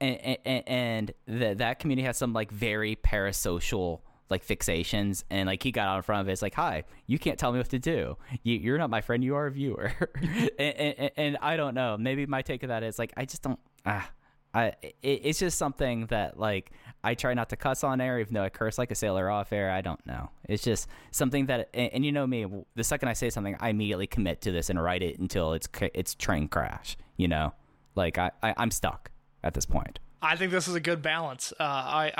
and and, and the, that community has some like very parasocial like fixations and like he got out in front of it it's like hi you can't tell me what to do you, you're not my friend you are a viewer and, and, and i don't know maybe my take of that is like i just don't ah I, it, it's just something that like I try not to cuss on air, even though I curse like a sailor off air. I don't know. It's just something that, and, and you know me. The second I say something, I immediately commit to this and write it until it's it's train crash. You know, like I, I I'm stuck at this point. I think this is a good balance. Uh, I,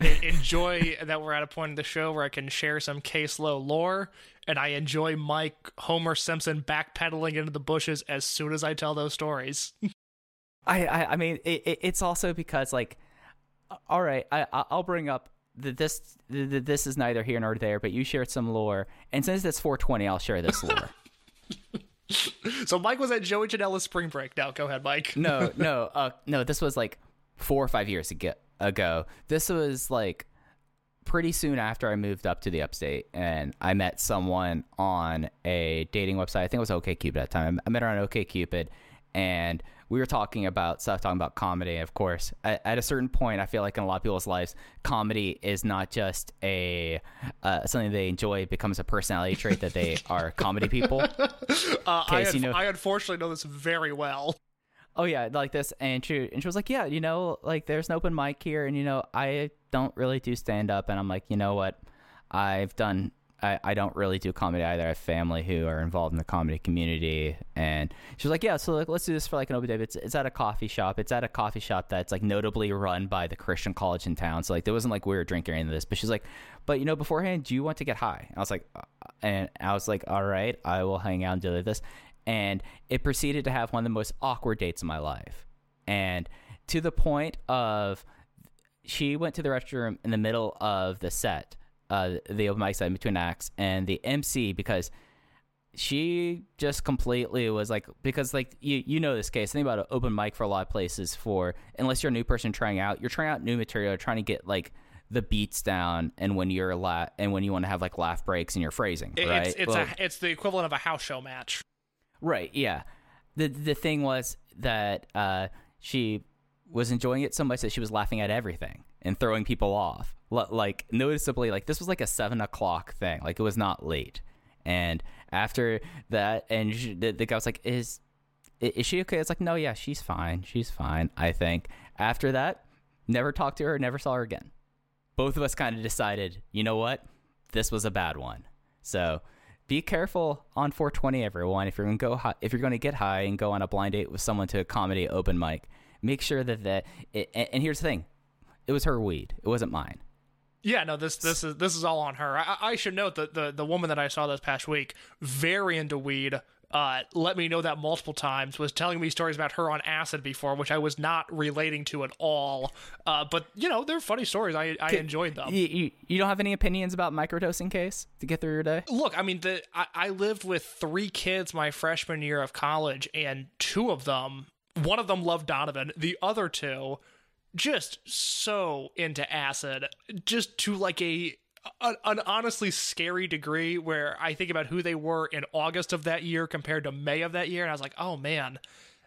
I enjoy that we're at a point in the show where I can share some Case Love lore, and I enjoy Mike Homer Simpson backpedaling into the bushes as soon as I tell those stories. I I, I mean, it, it, it's also because like, all right, I I- I'll bring up that this that this is neither here nor there, but you shared some lore, and since it's 420, I'll share this lore. so Mike was at Joey Janela's spring break. Now go ahead, Mike. no, no, uh, no. This was like four or five years ago. Ago, this was like pretty soon after I moved up to the upstate, and I met someone on a dating website. I think it was OkCupid at the time. I met her on OkCupid, and we were talking about stuff, talking about comedy. Of course, at, at, a certain point, I feel like in a lot of people's lives, comedy is not just a uh, something they enjoy; it becomes a personality trait that they are comedy people. Uh, I, you know- I unfortunately know this very well. oh yeah, like this, and she and she was like, yeah, you know, like there's an open mic here, and you know, I don't really do stand up, and I'm like, you know what, I've done. I, I don't really do comedy either. I have family who are involved in the comedy community, and she was like, "Yeah, so like, let's do this for like an open day. It's it's at a coffee shop. It's at a coffee shop that's like notably run by the Christian college in town. So like, there wasn't like we were drinking any of this. But she's like, but you know, beforehand, do you want to get high? And I was like, uh, and I was like, all right, I will hang out and do this. And it proceeded to have one of the most awkward dates of my life, and to the point of she went to the restroom in the middle of the set, uh, the open mic in between acts, and the MC because she just completely was like because like you you know this case think about an open mic for a lot of places for unless you're a new person trying out you're trying out new material trying to get like the beats down and when you're a la- and when you want to have like laugh breaks in your phrasing It- right It's it's Well, a it's the equivalent of a house show match. Right, yeah. The the thing was that uh, she was enjoying it so much that she was laughing at everything and throwing people off. Like noticeably, like this was like a seven o'clock thing. Like it was not late. And after that, and she, the, the guy was like, "Is is she okay?" It's like, "No, yeah, she's fine. She's fine." I think. After that, never talked to her. Never saw her again. Both of us kind of decided, you know what, this was a bad one. So be careful on 420, everyone. If you're gonna go, high, if you're gonna get high and go on a blind date with someone to a comedy open mic, make sure that that. It, and here's the thing, it was her weed. It wasn't mine. Yeah, no, this this is this is all on her. I, I should note that the the woman that I saw this past week, very into weed, uh, let me know that multiple times. Was telling me stories about her on acid before, which I was not relating to at all. Uh, but you know, they're funny stories. I I enjoyed them. You, you, you don't have any opinions about microdosing case to get through your day? Look, I mean, the I, I lived with three kids my freshman year of college, and two of them, one of them loved Donovan, the other two, just so into acid, just to like a an, an honestly scary degree. Where I think about who they were in August of that year compared to May of that year, and I was like, oh man,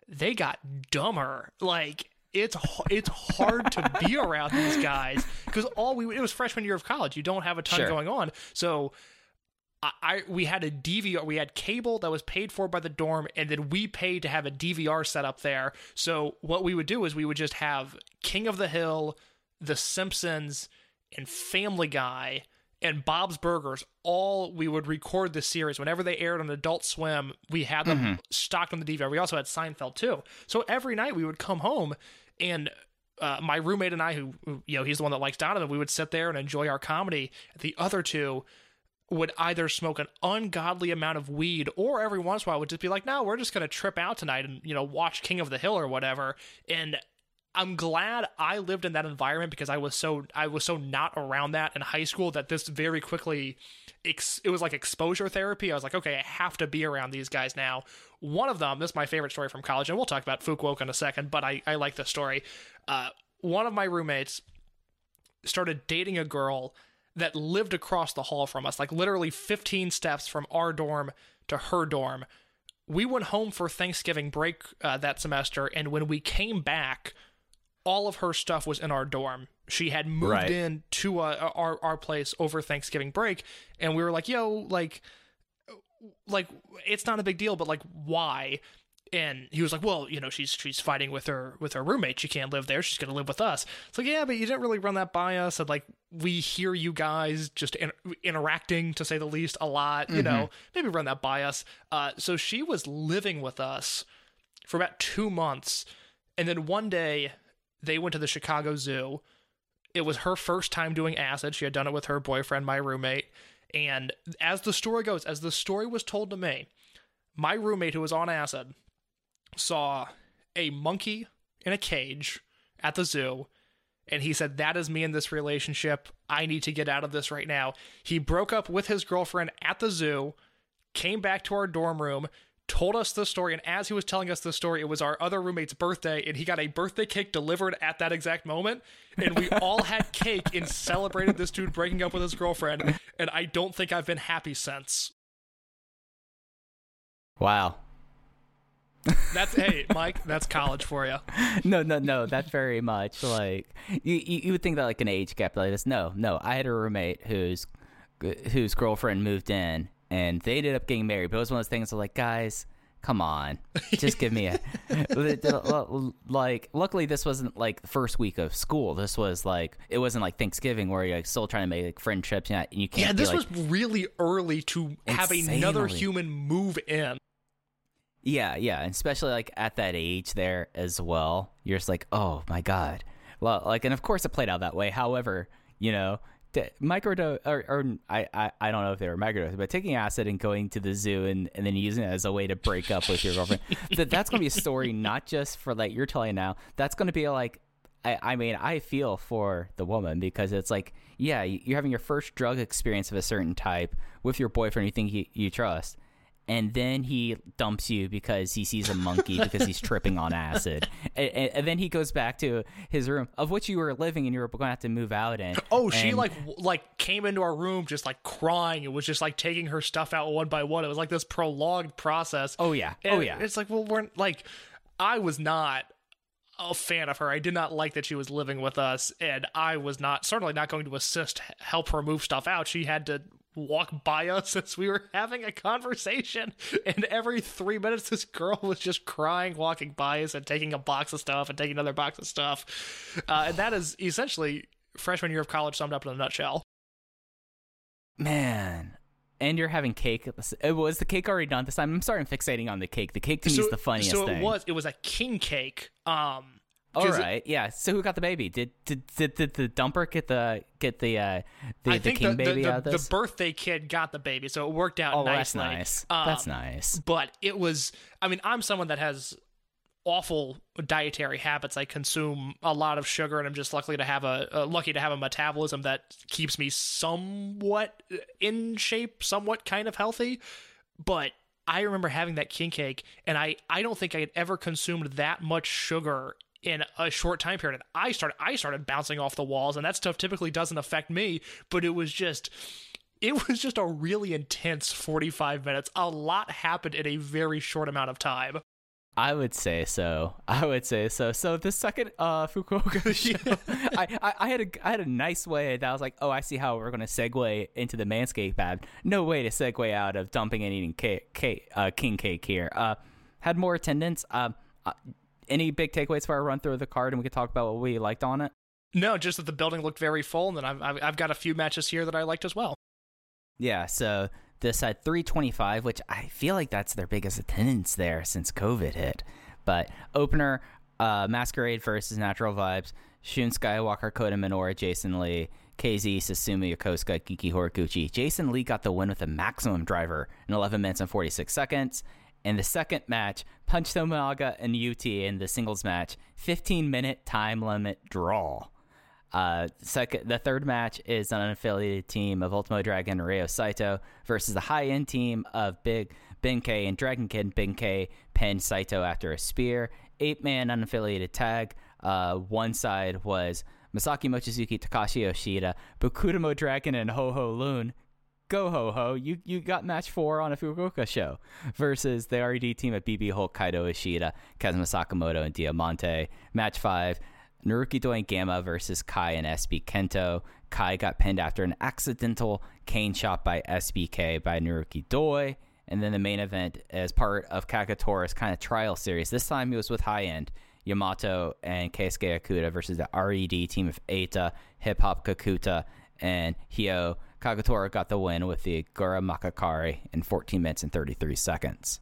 they got dumber. Like it's it's hard to be around these guys because all we it was freshman year of college. You don't have a ton Sure. going on, so. I, I we had a DVR, we had cable that was paid for by the dorm, and then we paid to have a DVR set up there. So what we would do is we would just have King of the Hill, The Simpsons, and Family Guy and Bob's Burgers. All we would record the series whenever they aired on Adult Swim. We had them stocked on the DVR. We also had Seinfeld too. So every night we would come home and. Uh, my roommate and I, who, who, you know, he's the one that likes Donovan, we would sit there and enjoy our comedy. The other two, would either smoke an ungodly amount of weed or every once in a while would just be like, no, we're just going to trip out tonight and, you know, watch King of the Hill or whatever. And I'm glad I lived in that environment because I was so I was so not around that in high school that this very quickly ex- it was like exposure therapy. I was like, okay, I have to be around these guys now. One of them, this is my favorite story from college, and we'll talk about Fukuoka in a second, but I, I like this story. Uh, one of my roommates started dating a girl that lived across the hall from us, like literally 15 steps from our dorm to her dorm. We went home for Thanksgiving break uh, that semester, and when we came back, all of her stuff was in our dorm. She had moved Right. in to uh, our our place over Thanksgiving break, and we were like, "Yo, like, like it's not a big deal, but like, why?" And he was like, "Well, you know, she's she's fighting with her with her roommate. She can't live there. She's gonna live with us." It's like, yeah, but you didn't really run that by us. And like, we hear you guys just in, interacting, to say the least, a lot. You know, maybe run that by us. Uh, so she was living with us for about two months, and then one day they went to the Chicago Zoo. It was her first time doing acid. She had done it with her boyfriend, my roommate. And as the story goes, as the story was told to me, my roommate who was on acid saw a monkey in a cage at the zoo and he said that is me in this relationship. I need to get out of this right now. He broke up with his girlfriend at the zoo came back to our dorm room told us the story and as he was telling us the story it was our other roommate's birthday and he got a birthday cake delivered at that exact moment and we all had cake and celebrated this dude breaking up with his girlfriend and i don't think i've been happy since. Wow. That's hey, Mike. That's college for you. no, no, no. That's very much like you, you. You would think that like an age gap like this. No, no. I had a roommate whose whose girlfriend moved in, and they ended up getting married. But it was one of those things. Of like, guys, come on, just give me a uh, like. Luckily, this wasn't like the first week of school. This was like it wasn't like Thanksgiving where you're like, still trying to make like, friendships. And you can't. Yeah, be, this like, was really early to have another human move in. Yeah, yeah, and especially like at that age there as well. You're just like, oh my god. Well, like, and of course it played out that way. However, you know, t- microdose or, or I, I I don't know if they were microdose, but taking acid and going to the zoo and, and then using it as a way to break up with your girlfriend. that that's gonna be a story not just for like you're telling now. That's gonna be like. I, I mean, I feel for the woman because it's like, yeah, you- you're having your first drug experience of a certain type with your boyfriend you think you, you trust, and then he dumps you because he sees a monkey because he's tripping on acid, and, and, and then he goes back to his room of which you were living and you were going to have to move out in. Oh, she And- like like came into our room just like crying. It was just like taking her stuff out one by one. It was like this prolonged process. Oh, yeah. Oh, yeah. It's like well, we're like, I was not a fan of her. I did not like that she was living with us, and I was not certainly not going to assist help her move stuff out. She had to walk by us as we were having a conversation and every three minutes this girl was just crying walking by us and taking a box of stuff and taking another box of stuff uh, and that is essentially freshman year of college summed up in a nutshell man. And you're having cake. Was the cake already done this time? I'm starting fixating on the cake. The cake to me is the funniest so thing. it was it was a king cake um All 'cause it- yeah. So who got the baby? Did did did, did the dumper get the get the uh the, I the think king the, baby the, out of this? the birthday kid got the baby, so it worked out oh, well, that's nice. Um, that's nice. But it was, I mean, I'm someone that has awful dietary habits. I consume a lot of sugar, and I'm just lucky to have a uh, lucky to have a metabolism that keeps me somewhat in shape, somewhat kind of healthy. But I remember having that king cake, and I I don't think I had ever consumed that much sugar in a short time period. I started I started bouncing off the walls, and that stuff typically doesn't affect me, but it was just it was just a really intense 45 minutes. A lot happened in a very short amount of time. I would say so. I would say so. So the second uh Fukuoka show, I, I, I had a I had a nice way that I was like, oh, I see how we're gonna segue into the Manscaped ad. No way to segue out of dumping and eating cake, cake uh, king cake here. Uh, had more attendance. Um, uh, any big takeaways for our run through the card and we could talk about what we liked on it? No, just that the building looked very full, and then I've, I've, I've got a few matches here that I liked as well. Yeah, so this had 325, which I feel like that's their biggest attendance there since COVID hit. But opener, uh, Masquerade versus Natural Vibes, Shun Skywalker, Kota Minoura, Jason Lee, KZ, Susumu Yokosuka, Genki Horiguchi. Jason Lee got the win with a maximum driver in 11 minutes and 46 seconds. In the second match, Punch Tominaga and UT in the singles match, 15 minute time limit draw. Uh, second, the third match is an unaffiliated team of Ultimo Dragon and Saito versus the high end team of Big Ben K and Dragon Kid. Ben K pinned Saito after a spear. Eight man unaffiliated tag. Uh, one side was Masaki Mochizuki, Takashi Yoshida, Bokudamo Dragon, and Ho Ho Lun. Go ho ho! You you got match four on a Fukuoka show versus the RED team of BB Hulk, Kaito Ishida, Kazma Sakamoto, and Diamante. Match five, Naruki Doi and Gamma versus Kai and SB Kento. Kai got pinned after an accidental cane shot by SBK by Naruki Doi. And then the main event as part of Kagetora's kind of trial series. This time he was with High End, Yamato and Keisuke Okuda versus the RED team of Eita, Hip Hop Kakuta, and Hio. Kagetora got the win with the Gura Makakari in 14 minutes and 33 seconds.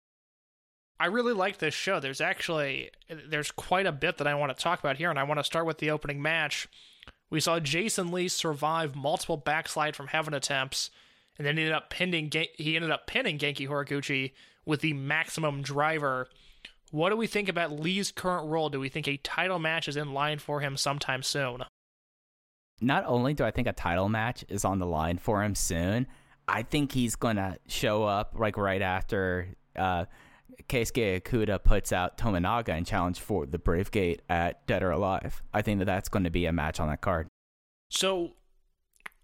I really like this show. There's actually there's quite a bit that I want to talk about here, and I want to start with the opening match. We saw Jason Lee survive multiple backslide from heaven attempts, and then he ended up pinning he ended up pinning Genki Horiguchi with the maximum driver. What do we think about Lee's current role? Do we think a title match is in line for him sometime soon? Not only do I think a title match is on the line for him soon, I think he's gonna show up like right after uh, Keisuke puts out Tominaga and challenge for the Brave Gate at Dead or Alive. I think that that's going to be a match on that card. So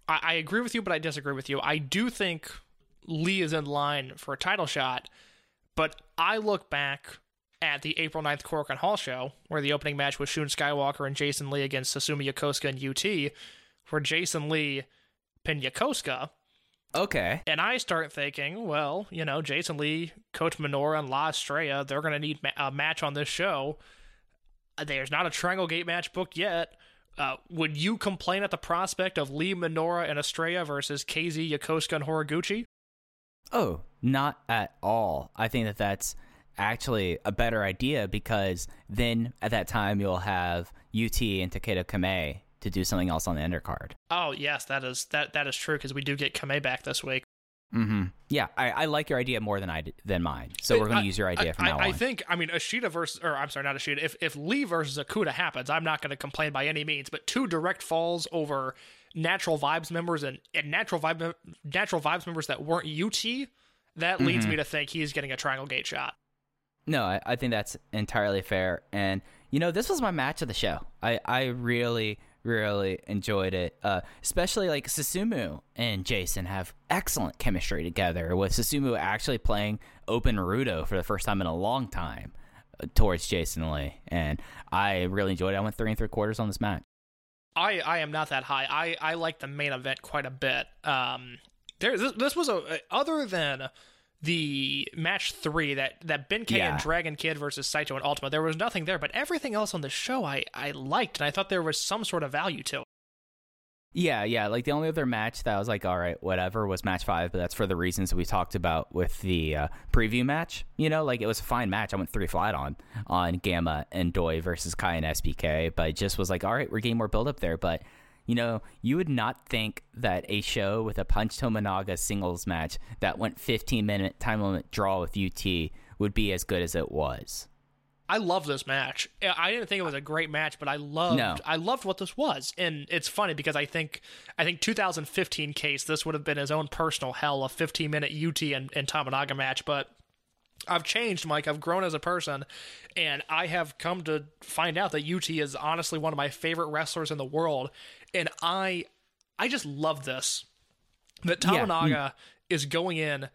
I, I agree with you, but I disagree with you. I do think Lee is in line for a title shot, but I look back at the April 9th Korakuen Hall show, where the opening match was Shun Skywalker and Jason Lee against Susumu Yokosuka and UT, where Jason Lee pinned Yokosuka. Okay. And I start thinking, well, you know, Jason Lee, Kota Minoura, and La Estrella, they're going to need ma- a match on this show. There's not a Triangle Gate match booked yet. Uh, would you complain at the prospect of Lee, Minoura, and Estrella versus KZ, Yokosuka, and Horiguchi? Oh, not at all. I think that that's actually a better idea because then at that time you'll have UT and Takeda Kame to do something else on the undercard. Oh yes, that is that that is true because we do get Kame back this week. Mm-hmm. Yeah, I, I like your idea more than I than mine. So we're going to use your idea I, from now I, on. I think I mean Ashita versus or I'm sorry, not Ashita. If if Lee versus Okuda happens, I'm not going to complain by any means. But two direct falls over natural vibes members and, and natural vibe natural vibes members that weren't UT, that leads Mm-hmm. me to think he's getting a triangle gate shot. No, I, I think that's entirely fair. And you know, this was my match of the show. I, I really, really enjoyed it. Uh, especially like Susumu and Jason have excellent chemistry together. With Susumu actually playing open Rudo for the first time in a long time uh, towards Jason Lee, and I really enjoyed it. I went three and three quarters on this match. I, I am not that high. I, I like the main event quite a bit. Um, there this, this was a other than the match three that that Ben K Yeah. and Dragon Kid versus Saito and Ultimo. There was nothing there, but everything else on the show I I liked, and I thought there was some sort of value to it. Yeah, yeah. Like the only other match that I was like, all right, whatever, was match five, but that's for the reasons we talked about with the uh, preview match. You know, like it was a fine match. I went three flat on on Gamma and Doi versus Kai and SBK, but it just was like, all right, we're getting more build up there. But you know, you would not think that a show with a Punch Tominaga singles match that went 15 minute time limit draw with UT would be as good as it was. I love this match. I didn't think it was a great match, but I loved No. I loved what this was. And it's funny because I think I think 2015 case this would have been his own personal hell, a 15 minute UT and, and Tominaga match, but I've changed, Mike. I've grown as a person, and I have come to find out that UT is honestly one of my favorite wrestlers in the world. And I, I just love this. That Yeah, mm. Tominaga is going in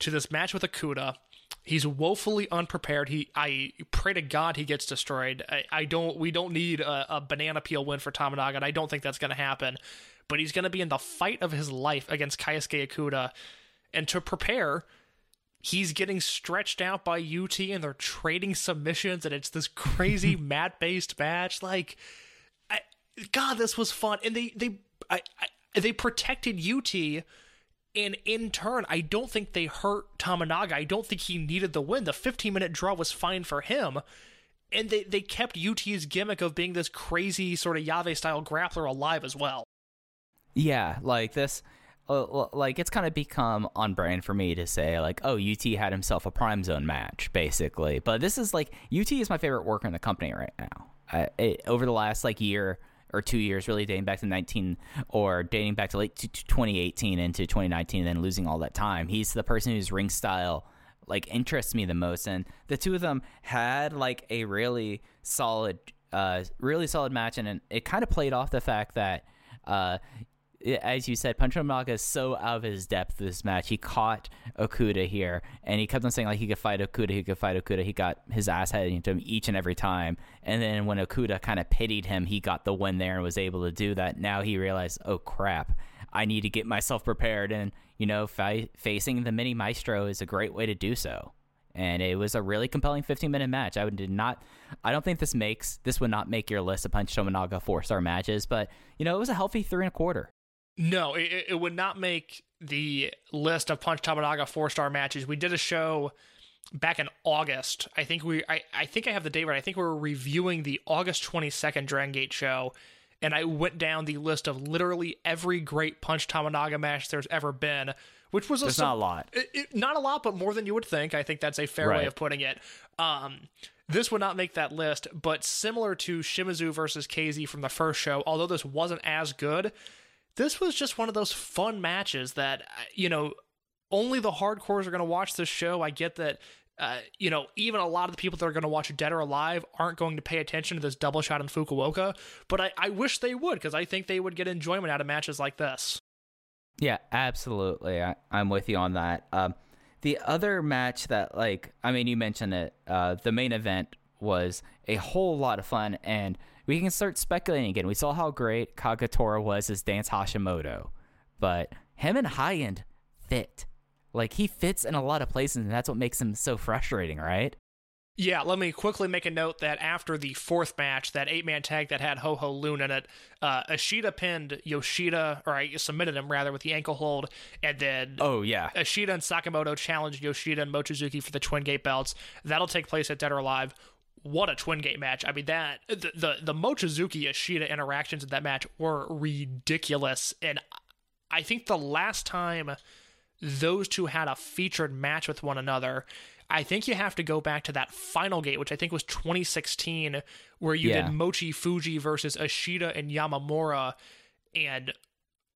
to this match with Akuda. He's woefully unprepared. He, I pray to God he gets destroyed. I, I don't. We don't need a, a banana peel win for Tominaga, and I don't think that's going to happen. But he's going to be in the fight of his life against Keisuke Okuda, and to prepare, he's getting stretched out by UT and they're trading submissions and it's this crazy mat based match. Like, God, this was fun. And they they I, I, they protected UT. And in turn, I don't think they hurt Tominaga. I don't think he needed the win. The 15 minute draw was fine for him. And they, they kept UT's gimmick of being this crazy sort of Yave style grappler alive as well. Yeah, like this, uh, like it's kind of become on brand for me to say like, oh, UT had himself a Prime Zone match, basically. But this is like UT is my favorite worker in the company right now. I, it, over the last like year or two years, really dating back to 19 or dating back to late t- t- 2018 into 2019, and then losing all that time, he's the person whose ring style like interests me the most and the two of them had like a really solid uh really solid match and it kind of played off the fact that uh as you said, Punch is so out of his depth this match. He caught Okuda here, and he kept on saying like he could fight Okuda, he could fight Okuda. He got his ass handed into him each and every time. And then when Okuda kind of pitied him, he got the win there and was able to do that. Now he realized, oh crap, I need to get myself prepared. And you know, facing the mini maestro is a great way to do so. And it was a really compelling 15 minute match. I did not, I don't think this makes this would not make your list of Punch Tominaga four star matches, but you know, it was a healthy three and a quarter. No, it, it- would not make the list of Punch Tominaga four star matches. We did a show back in August. I think we, I, I think I have the date right. I think we were reviewing the August twenty second Dragon Gate show, and I went down the list of literally every great Punch Tominaga match there's ever been, which was a sub- not a lot. it, it- not a lot, but more than you would think. I think that's a fair way of putting it. Um, this would not make that list, but similar to Shimizu versus KZ from the first show, although this wasn't as good, this was just one of those fun matches that, uh, you know, only the hardcores are going to watch this show. I get that. Uh, you know, even a lot of the people that are going to watch Dead or Alive aren't going to pay attention to this double shot in Fukuoka, but I, I wish they would because I think they would get enjoyment out of matches like this. Yeah, absolutely. I, I'm with you on that. Um, the other match that like I mean you mentioned it, uh, the main event was a whole lot of fun and we can start speculating again. We saw how great Kagetora was as Dance Hashimoto, but him and High End fit. Like he fits in a lot of places and that's what makes him so frustrating, right? Yeah, let me quickly make a note that after the fourth match, that eight man tag that had Ho Ho Lun in it, uh, Ashita pinned Yoshida, or I submitted him rather with the ankle hold, and then Oh yeah. Ashita and Sakamoto challenged Yoshida and Mochizuki for the Twin Gate belts. That'll take place at Dead or Alive. What a Twin Gate match! I mean that the the, the Mochizuki Ashita interactions in that match were ridiculous, and I think the last time those two had a featured match with one another. I think you have to go back to that final gate, which I think was 2016, where you Yeah. did Mochi Fujii versus Ashida and Yamamura, and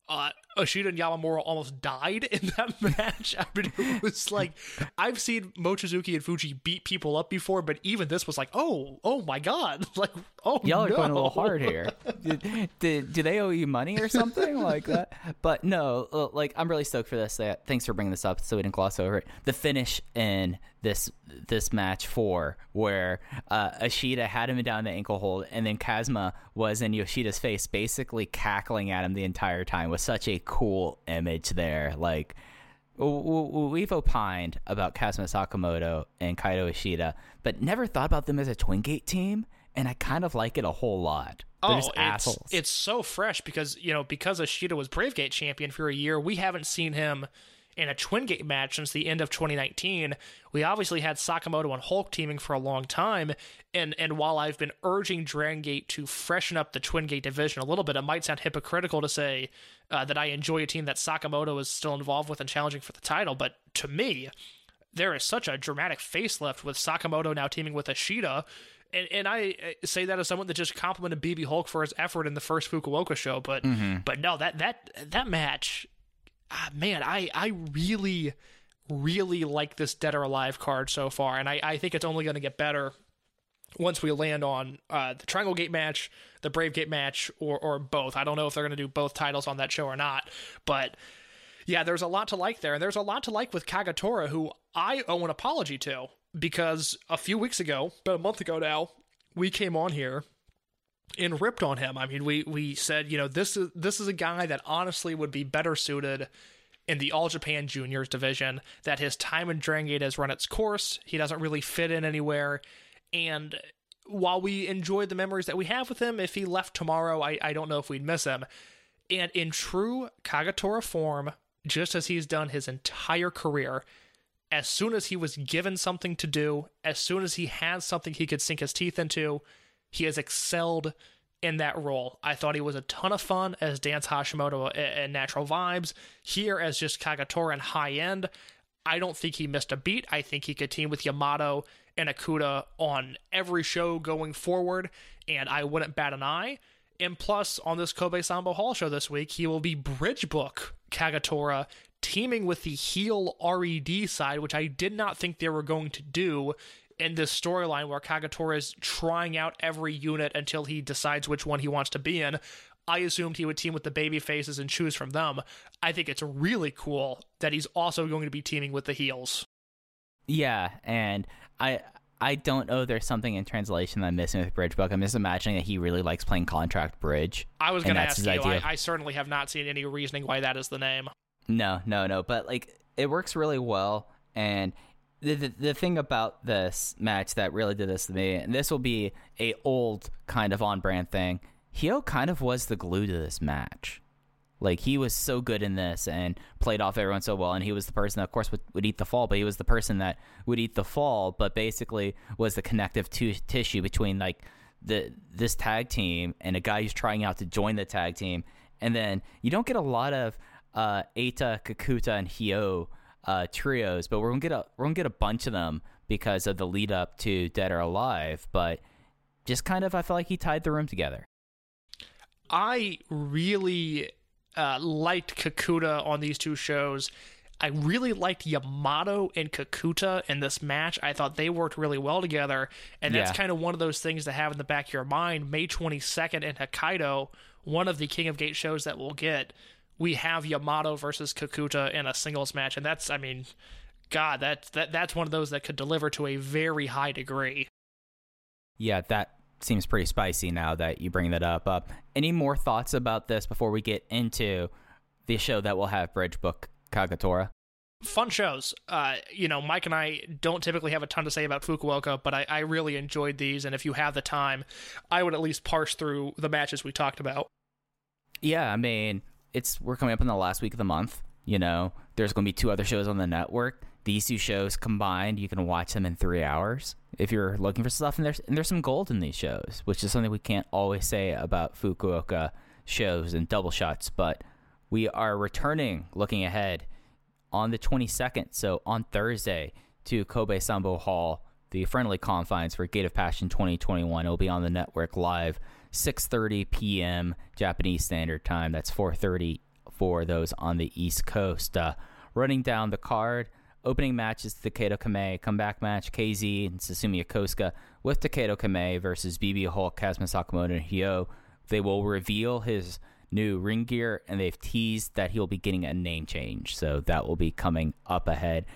uh, Ashida and Yamamura almost died in that match. I mean, it was like I've seen Mochizuki and Fujii beat people up before, but even this was like, oh, oh my god, like, oh, Y'all are no. going a little hard here. Did, did, do they owe you money or something like that? But no, uh, like I'm really stoked for this. Uh, Thanks for bringing this up, so we didn't gloss over it. The finish in this this match four, where uh, Ashida had him down the ankle hold, and then Kazma was in Yoshida's face, basically cackling at him the entire time, was such a cool image there. Like we've opined about Kazma Sakamoto and Kaito Ishida, but never thought about them as a Twin Gate team, and I kind of like it a whole lot. They're Oh, just it's, it's so fresh because you know because Ashida was Brave Gate champion for a year, we haven't seen him in a Twin Gate match since the end of 2019. We obviously had Sakamoto and Hulk teaming for a long time, and and while I've been urging Dragon Gate to freshen up the Twin Gate division a little bit, it might sound hypocritical to say uh, that I enjoy a team that Sakamoto is still involved with and challenging for the title, but to me, there is such a dramatic facelift with Sakamoto now teaming with Ashida. And, and I uh, say that as someone that just complimented BB Hulk for his effort in the first Fukuoka show, but but no, that that that match, ah, man, I I really really like this Dead or Alive card so far, and I I think it's only going to get better once we land on uh, the Triangle Gate match, the Brave Gate match, or or both. I don't know if they're going to do both titles on that show or not, but yeah, there's a lot to like there, and there's a lot to like with Kagetora, who I owe an apology to because a few weeks ago, about a month ago now, we came on here and ripped on him. I mean, we we said, you know, this is this is a guy that honestly would be better suited in the All Japan Juniors division. That his time in Dragon Gate has run its course. He doesn't really fit in anywhere, and while we enjoyed the memories that we have with him, if he left tomorrow, I, I don't know if we'd miss him. And in true Kagetora form, just as he's done his entire career, as soon as he was given something to do, as soon as he had something he could sink his teeth into, he has excelled in that role. I thought he was a ton of fun as Dance Hashimoto and Natural Vibes. Here as just Kagetora and high end. I don't think he missed a beat. I think he could team with Yamato and Okuda on every show going forward, and I wouldn't bat an eye. And plus, on this Kobe Sambo Hall show this week, he will be Bridge Book Kagetora teaming with the heel RED side, which I did not think they were going to do in this storyline where Kagetora is trying out every unit until he decides which one he wants to be in. I assumed he would team with the baby faces and choose from them. I think it's really cool that he's also going to be teaming with the heels. Yeah, and I I don't know. There's something in translation that I'm missing with Bridge Book. I'm just imagining that he really likes playing contract bridge. I was going to that's ask you. I, I certainly have not seen any reasoning why that is the name. No, no, no. But like, it works really well. And the, the the thing about this match that really did this to me, and this will be a old kind of on brand thing. Hyo kind of was the glue to this match. Like he was so good in this and played off everyone so well, and he was the person that, of course, would, would eat the fall. But he was the person that would eat the fall, but basically was the connective tu- tissue between like the this tag team and a guy who's trying out to join the tag team. And then you don't get a lot of uh, Eita, Kakuta, and Hyo uh, trios, but we're gonna get a we're gonna get a bunch of them because of the lead up to Dead or Alive. But just kind of, I felt like he tied the room together. I really uh, liked Kakuta on these two shows. I really liked Yamato and Kakuta in this match. I thought they worked really well together, and that's Yeah. kind of one of those things to have in the back of your mind. May 22nd in Hokkaido, one of the King of Gate shows that we'll get, we have Yamato versus Kakuta in a singles match, and that's, I mean, God, that's that that's one of those that could deliver to a very high degree. Yeah, that seems pretty spicy now that you bring that up. Uh, any more thoughts about this before we get into the show that we'll have Bridge Book Kagetora? Fun shows. Uh, you know, Mike and I don't typically have a ton to say about Fukuoka, but I, I really enjoyed these. And if you have the time, I would at least parse through the matches we talked about. Yeah, I mean, it's we're coming up in the last week of the month. You know, there's going to be two other shows on the network. These two shows combined, you can watch them in three hours if you're looking for stuff. And there's and there's some gold in these shows, which is something we can't always say about Fukuoka shows and double shots. But we are returning, looking ahead, on the 22nd, so on Thursday, to Kobe Sambo Hall, the friendly confines for Gate of Passion 2021. It will be on the network live, 6:30 p.m. Japanese Standard Time. That's 4:30 for those on the East Coast. Uh, running down the card, opening match is Taketo Kamei. Comeback match, KZ and Susumu Yokosuka with Taketo Kamei versus BB Hulk, Kazma Sakamoto, and Hyo. They will reveal his new ring gear, and they've teased that he'll be getting a name change. So that will be coming up ahead.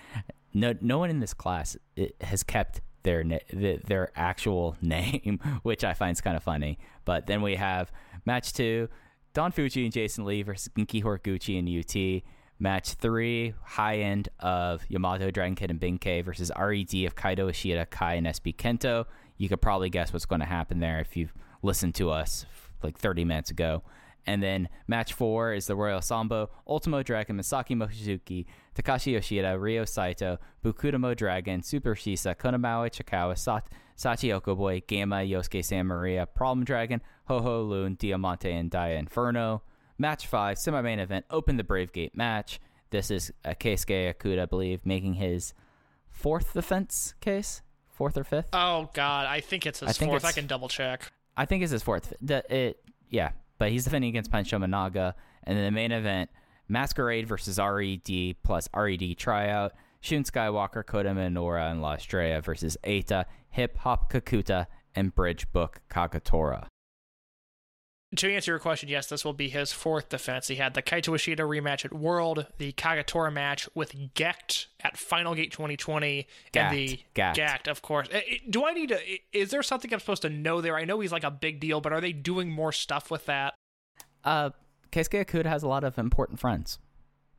No, no one in this class has kept their na- their actual name, which I find is kind of funny. But then we have match two: Don Fujii and Jason Lee versus Genki Horiguchi and UT. Match three: high end of Yamato Dragon Kid and Benkei versus RED of Kaito Ishida, Kai, and SB Kento. You could probably guess what's going to happen there if you've listened to us like 30 minutes ago. And then match four is the Royal Sambo, Ultimo Dragon, Masaaki Mochizuki, Takashi Yoshida, Ryo Saito, Bukudamo Dragon, Super Shisa, Konamawa Chikawa, Sat- Sachihoko Boy, Gamma, Yosuke San Maria, Problem Dragon, Ho Ho Lun, Diamante, and Dia Inferno. Match five, semi main event, Open the Brave Gate match. This is uh, Keisuke Okuda, I believe, making his fourth defense case? Fourth or fifth? Oh God, I think it's his I fourth. I can double check. I think it's his fourth. The, it, yeah, but he's defending against Punch Tominaga. And then the main event, Masquerade versus RED plus RED tryout. Shun Skywalker, Kota Minoura, and La Estrella versus Eita, Hip Hop Kakuta, and Bridge Book Kagetora. To answer your question, yes, this will be his fourth defense. He had the Kaito Ishida rematch at World, the Kagetora match with Gecht at Final Gate 2020, Gackt. and the Gackt. of course. Do I need to? Is there something I'm supposed to know there? I know he's like a big deal, but are they doing more stuff with that? Uh, Keisuke Okuda has a lot of important friends.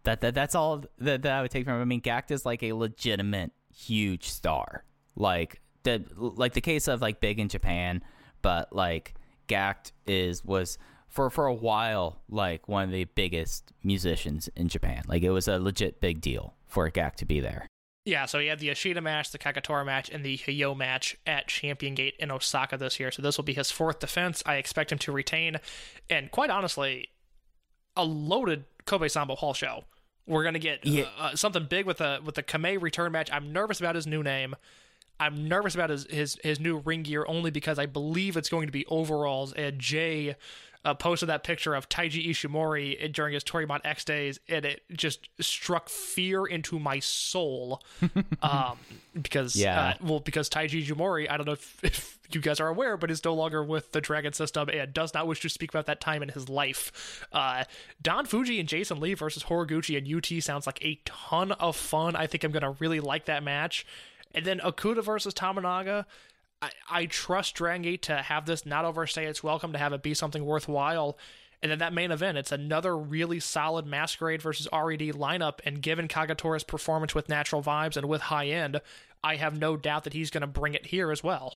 That, that That's all that, that I would take from him. I mean, Gackt is like a legitimate huge star. Like the, like the case of like big in Japan, but like Gackt is was for for a while like one of the biggest musicians in Japan. Like it was a legit big deal for Gackt to be there. Yeah, so he had the Ishida match, the Kagetora match, and the Hyo match at Champion Gate in Osaka this year. So this will be his fourth defense. I expect him to retain, and quite honestly, a loaded Kobe Sambo Hall show. We're gonna get Yeah. uh, uh, something big with the with the Kamei return match. I'm nervous about his new name. I'm nervous about his his his new ring gear only because I believe it's going to be overalls. And Jay uh, posted that picture of Taiji Ishimori during his Toryumon X days, and it just struck fear into my soul. um, because Yeah. uh, well, because Taiji Ishimori, I don't know if, if you guys are aware, but is no longer with the Dragon System and does not wish to speak about that time in his life. Uh, Don Fujii and Jason Lee versus Horiguchi and UT sounds like a ton of fun. I think I'm gonna really like that match. And then Okuda versus Tominaga. I, I trust Dragon Gate to have this not overstay its welcome, to have it be something worthwhile. And then that main event, it's another really solid Masquerade versus RED lineup. And given Kagetora's performance with natural vibes and with high end, I have no doubt that he's going to bring it here as well.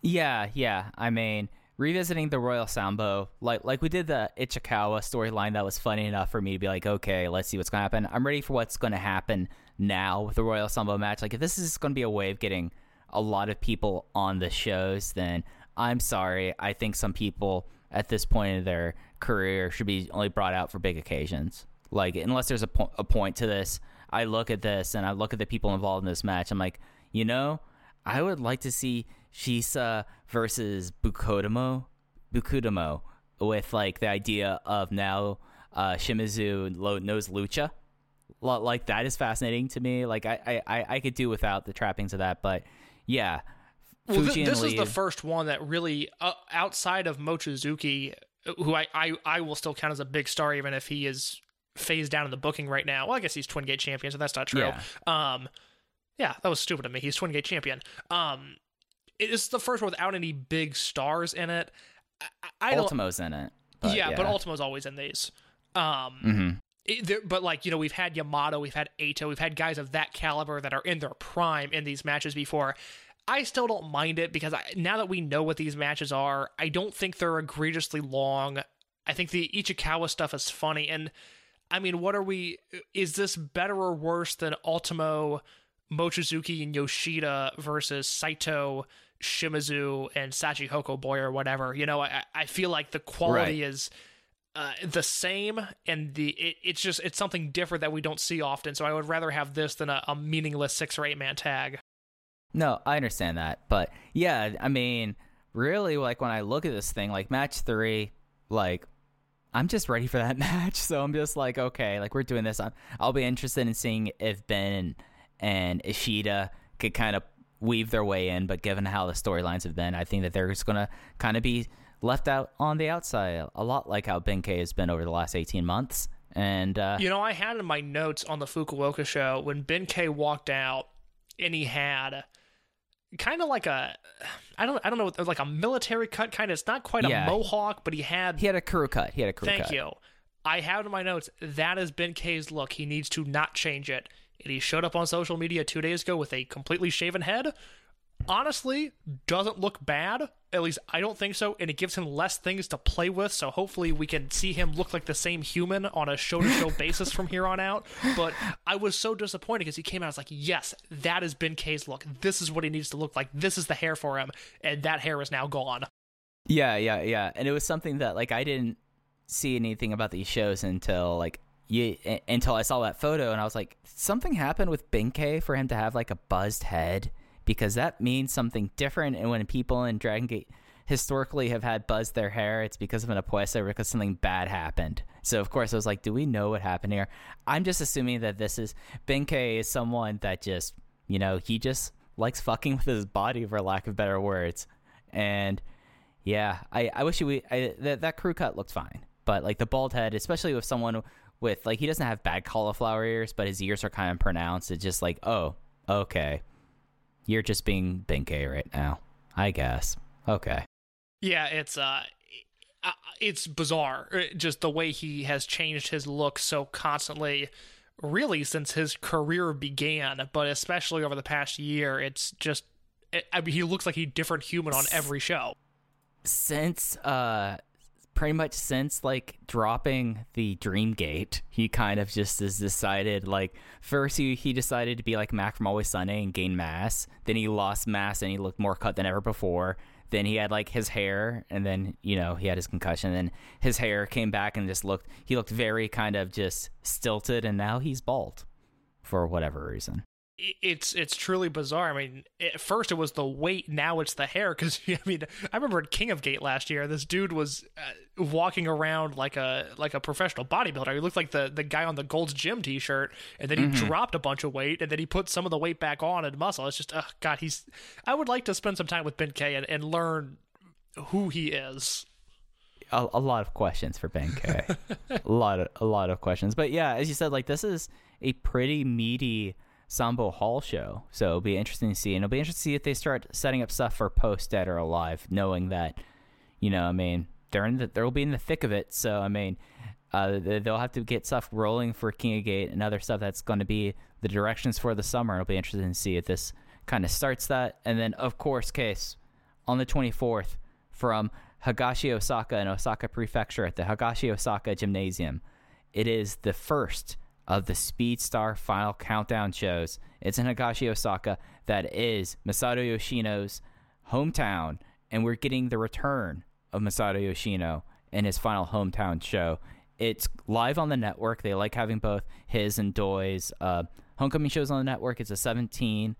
Yeah, yeah. I mean, revisiting the Royal Sambo, like like we did the Ichikawa storyline, that was funny enough for me to be like, okay, let's see what's gonna happen. I'm ready for what's gonna happen now with the Royal Sambo match. Like, if this is gonna be a way of getting a lot of people on the shows, then I'm sorry. I think some people at this point in their career should be only brought out for big occasions. Like, unless there's a, po- a point to this, I look at this and I look at the people involved in this match. I'm like, you know, I would like to see Shisa versus Bukudamo, Bukudamo, with like the idea of now uh, Shimizu knows Lucha. Like that is fascinating to me. Like I, I, I- could do without the trappings of that, but yeah. Well, and this is the first one that really, uh, outside of Mochizuki, who I, I, I will still count as a big star, even if he is phased down in the booking right now. Well, I guess he's Twin Gate champion, so that's not true. Yeah. Um, yeah, that was stupid of me. He's Twin Gate champion. Um, it is the first one without any big stars in it. I, I. Ultimo's in it. But yeah, yeah, but Ultimo's always in these. Um, hmm there, but like you know, we've had Yamato, we've had Ato, we've had guys of that caliber that are in their prime in these matches before. I still don't mind it because I, now that we know what these matches are, I don't think they're egregiously long. I think the Ichikawa stuff is funny, and I mean, what are we? Is this better or worse than Ultimo, Mochizuki, and Yoshida versus Saito, Shimizu, and Sachihoko Boy or whatever? You know, I, I feel like the quality is uh, the same and the it, it's just it's something different that we don't see often so i would rather have this than a, a meaningless six or eight man tag No, I understand that, but yeah, I mean, really, like when I look at this thing, like match three, like I'm just ready for that match. So I'm just like, okay, like we're doing this. I'm, I'll be interested in seeing if Ben and, and Ishida could kind of weave their way in. But given how the storylines have been, I think that they're just gonna kind of be left out on the outside, a lot like how Ben K has been over the last 18 months. And uh, you know i had in my notes on the fukuoka show when ben k walked out and he had kind of like a i don't i don't know like a military cut kind of it's not quite Yeah. a mohawk but he had he had a crew cut. He had a crew cut. thank cut. you i have in my notes that is ben k's look he needs to not change it and he showed up on social media two days ago with a completely shaven head honestly doesn't look bad. At least I don't think so, and it gives him less things to play with. So hopefully we can see him look like the same human on a show-to-show basis from here on out. But I was so disappointed because he came out. I was like, "Yes, that is Ben K's look. This is what he needs to look like. This is the hair for him." And that hair is now gone. Yeah, yeah, yeah. And it was something that like I didn't see anything about these shows until like you until I saw that photo and I was like, something happened with Benkei for him to have like a buzzed head because that means something different. And when people in Dragon Gate historically have had buzzed their hair, it's because of an apuesta because something bad happened. So of course I was like, do we know what happened here? I'm just assuming that this is Benkei is someone that just you know he just likes fucking with his body for lack of better words, and yeah, I, I wish we I, that that crew cut looked fine, but like the bald head, especially with someone with like he doesn't have bad cauliflower ears, but his ears are kind of pronounced. It's just like, oh, okay, you're just being Benkei right now, I guess. Okay, Yeah, it's uh, it's bizarre. uh, Just the way he has changed his look so constantly, really since his career began, but especially over the past year. It's just, I mean, he looks like a different human on every show. since uh pretty much since like dropping the Dreamgate, he kind of just has decided like first he, he decided to be like Mac from Always Sunny and gain mass. Then he lost mass and he looked more cut than ever before. Then he had like his hair and then you know he had his concussion. And then his hair came back and just looked he looked very kind of just stilted. And now he's bald for whatever reason. It's it's truly bizarre. I mean, at first it was the weight, now it's the hair. Because I mean, I remember at King of Gate last year, this dude was uh, walking around like a like a professional bodybuilder. He looked like the the guy on the Gold's Gym T-shirt, and then he dropped a bunch of weight, and then he put some of the weight back on and muscle. It's just, oh God, he's. I would like to spend some time with Ben K and, and learn who he is. a, a lot of questions for Ben K. a lot of a lot of questions. But yeah, as you said, like this is a pretty meaty Sambo Hall show. So it'll be interesting to see, and it'll be interesting to see if they start setting up stuff for post Dead or Alive, knowing that, you know, I mean, they're in the they'll be in the thick of it. So I mean, uh, they- they'll have to get stuff rolling for King of Gate and other stuff that's going to be the directions for the summer. It'll be interesting to see if this kind of starts that, and then of course, case on the 24th from Higashi Osaka in Osaka Prefecture at the Higashi Osaka Gymnasium. It is the first of the Speed Star Final Countdown shows. It's in Higashi Osaka. That is Masato Yoshino's hometown, and we're getting the return of Masato Yoshino in his final hometown show. It's live on the network. They like having both his and Doi's uh, homecoming shows on the network. It's a 17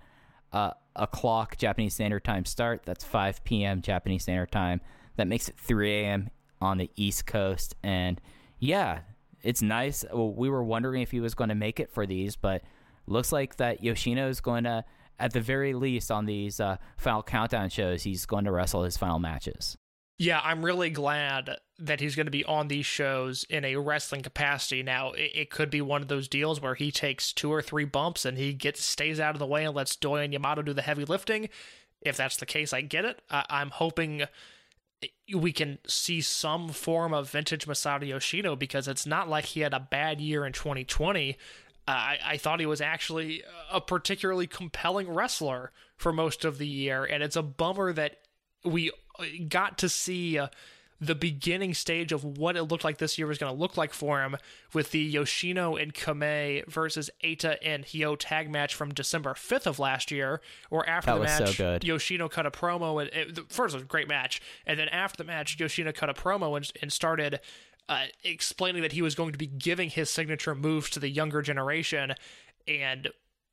uh, o'clock Japanese Standard Time start. That's 5 p.m. Japanese Standard Time. That makes it 3 a.m. on the East Coast. And yeah, it's nice. Well, we were wondering if he was going to make it for these, but looks like that Yoshino is going to, at the very least, on these uh, final countdown shows, he's going to wrestle his final matches. Yeah, I'm really glad that he's going to be on these shows in a wrestling capacity. Now, it, it could be one of those deals where he takes two or three bumps and he gets stays out of the way and lets Doi and Yamato do the heavy lifting. If that's the case, I get it. I, I'm hoping we can see some form of vintage Masato Yoshino because it's not like he had a bad year in 2020. Uh, I, I thought he was actually a particularly compelling wrestler for most of the year, and it's a bummer that we got to see uh, the beginning stage of what it looked like this year was going to look like for him with the Yoshino and Kamei versus Eita and Hyo tag match from December 5th of last year, or after That the so match, good. Yoshino cut a promo. And it, first was a great match, and then after the match, Yoshino cut a promo and, and started uh, explaining that he was going to be giving his signature moves to the younger generation, and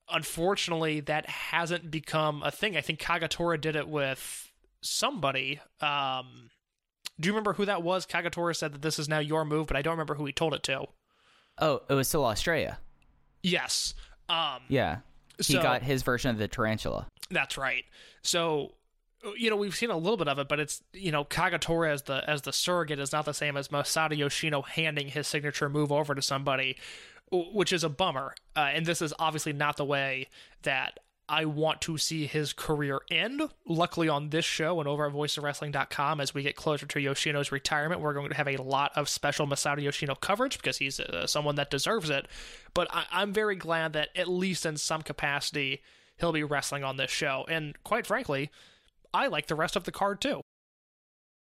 unfortunately, that hasn't become a thing. I think Kagetora did it with somebody. Um, do you remember who that was? Kagetora said that this is now your move, but I don't remember who he told it to. Oh, it was still Australia. Yes. Um, Yeah. He So- got his version of the tarantula. That's right. So, you know, we've seen a little bit of it, but it's you know, Kagetora as the as the surrogate is not the same as Masato Yoshino handing his signature move over to somebody, which is a bummer. Uh, and this is obviously not the way that I want to see his career end. Luckily, on this show and over at VoiceOfWrestling.com, as we get closer to Yoshino's retirement, we're going to have a lot of special Masato Yoshino coverage because he's uh, someone that deserves it. But I- I'm very glad that at least in some capacity he'll be wrestling on this show. And quite frankly, I like the rest of the card too.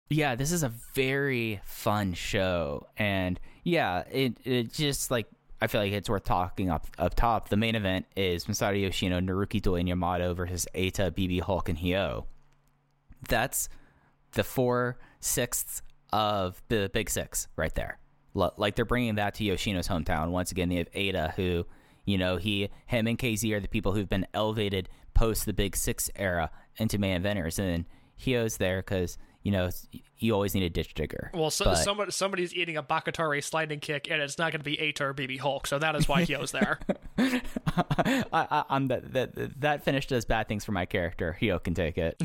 Yeah, this is a very fun show, and yeah, it it just like I feel like it's worth talking up up top. The main event is Masato Yoshino, Naruki Doi, and Yamato versus Eita, BB Hulk, and Hyo. That's the four sixths of the Big Six right there. Lo- Like they're bringing that to Yoshino's hometown once again. They have Eita, who you know he, him, and KZ are the people who've been elevated post the Big Six era into main eventers, and then Hyo's there because you know you always need a ditch digger. Well, so, But- somebody, somebody's eating a Bakatare sliding kick, and it's not going to be Eita or BB Hulk, so that is why Hyo's there. I, I, I'm that that that finish does bad things for my character. Hyo can take it.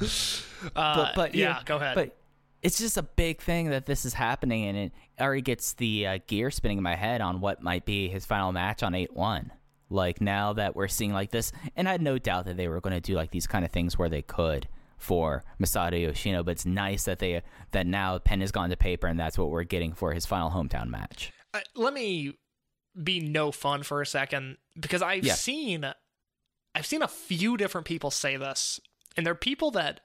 Uh, but, but yeah, go ahead. But it's just a big thing that this is happening, and it already gets the uh, gear spinning in my head on what might be his final match on eight one. Like now that we're seeing like this, and I had no doubt that they were going to do like these kind of things where they could for Masato Yoshino. But it's nice that they that now pen has gone to paper, and that's what we're getting for his final hometown match. uh, let me be no fun for a second because I've Yeah. seen I've seen a few different people say this, and they're people that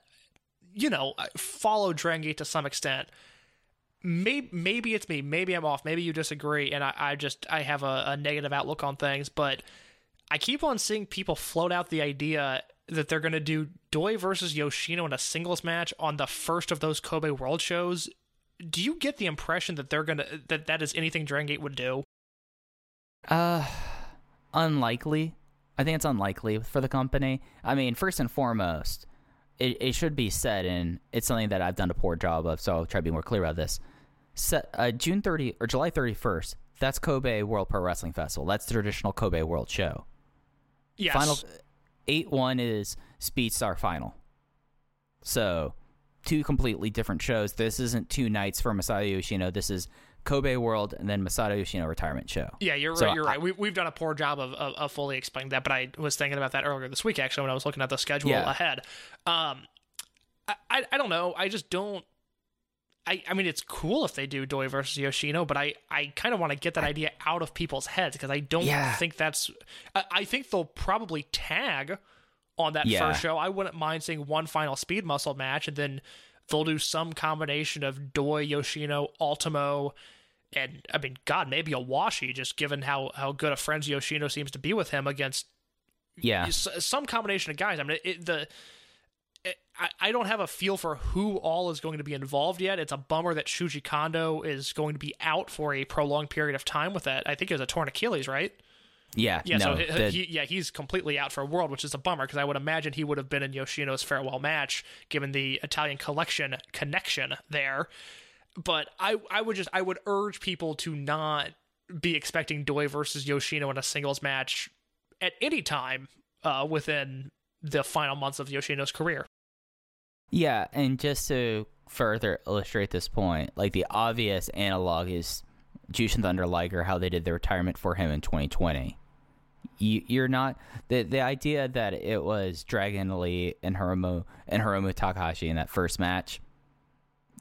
you know follow Dragon Gate to some extent. Maybe maybe it's me, maybe I'm off, maybe you disagree, and I, I just I have a, a negative outlook on things, but I keep on seeing people float out the idea that they're going to do Doi versus Yoshino in a singles match on the first of those Kobe World shows. Do you get the impression that they're gonna that that is anything Dragon Gate would do? Uh, unlikely. I think it's unlikely for the company. I mean, first and foremost, it, it should be said, and it's something that I've done a poor job of, so I'll try to be more clear about this. Set, uh, June 30 or July 31st, that's Kobe World Pro Wrestling Festival. That's the traditional Kobe World Show. Yes. Final 8 1 is Speed Star Final. So, two completely different shows. This isn't two nights for Masato Yoshino. This is Kobe World and then Masato Yoshino Retirement Show. Yeah, you're So right. You're I- right. We, we've done a poor job of, of, of fully explaining that, but I was thinking about that earlier this week actually when I was looking at the schedule Yeah. ahead. Um, I, I I don't know. I just don't. I, I mean, it's cool if they do Doi versus Yoshino, but I, I kind of want to get that idea out of people's heads because I don't Yeah. think that's. I, I think they'll probably tag on that Yeah. first show. I wouldn't mind seeing one final speed muscle match, and then they'll do some combination of Doi, Yoshino, Ultimo, and I mean, God, maybe a Washi, just given how how good a friend Yoshino seems to be with him against Yeah. some combination of guys. I mean, it, the I, I don't have a feel for who all is going to be involved yet. It's a bummer that Shuji Kondo is going to be out for a prolonged period of time with that. I think it was a torn Achilles, right? Yeah, Yeah, no, so he, the- he, yeah, he's completely out for a world, which is a bummer because I would imagine he would have been in Yoshino's farewell match given the Italian collection connection there. But I, I would just, I would urge people to not be expecting Doi versus Yoshino in a singles match at any time uh, within the final months of Yoshino's career. Yeah, and just to further illustrate this point, like the obvious analog is Jushin Thunder Liger, how they did the retirement for him in 2020. You, you're not the the idea that it was Dragon Lee and Hiromu and Hiromu Takahashi in that first match,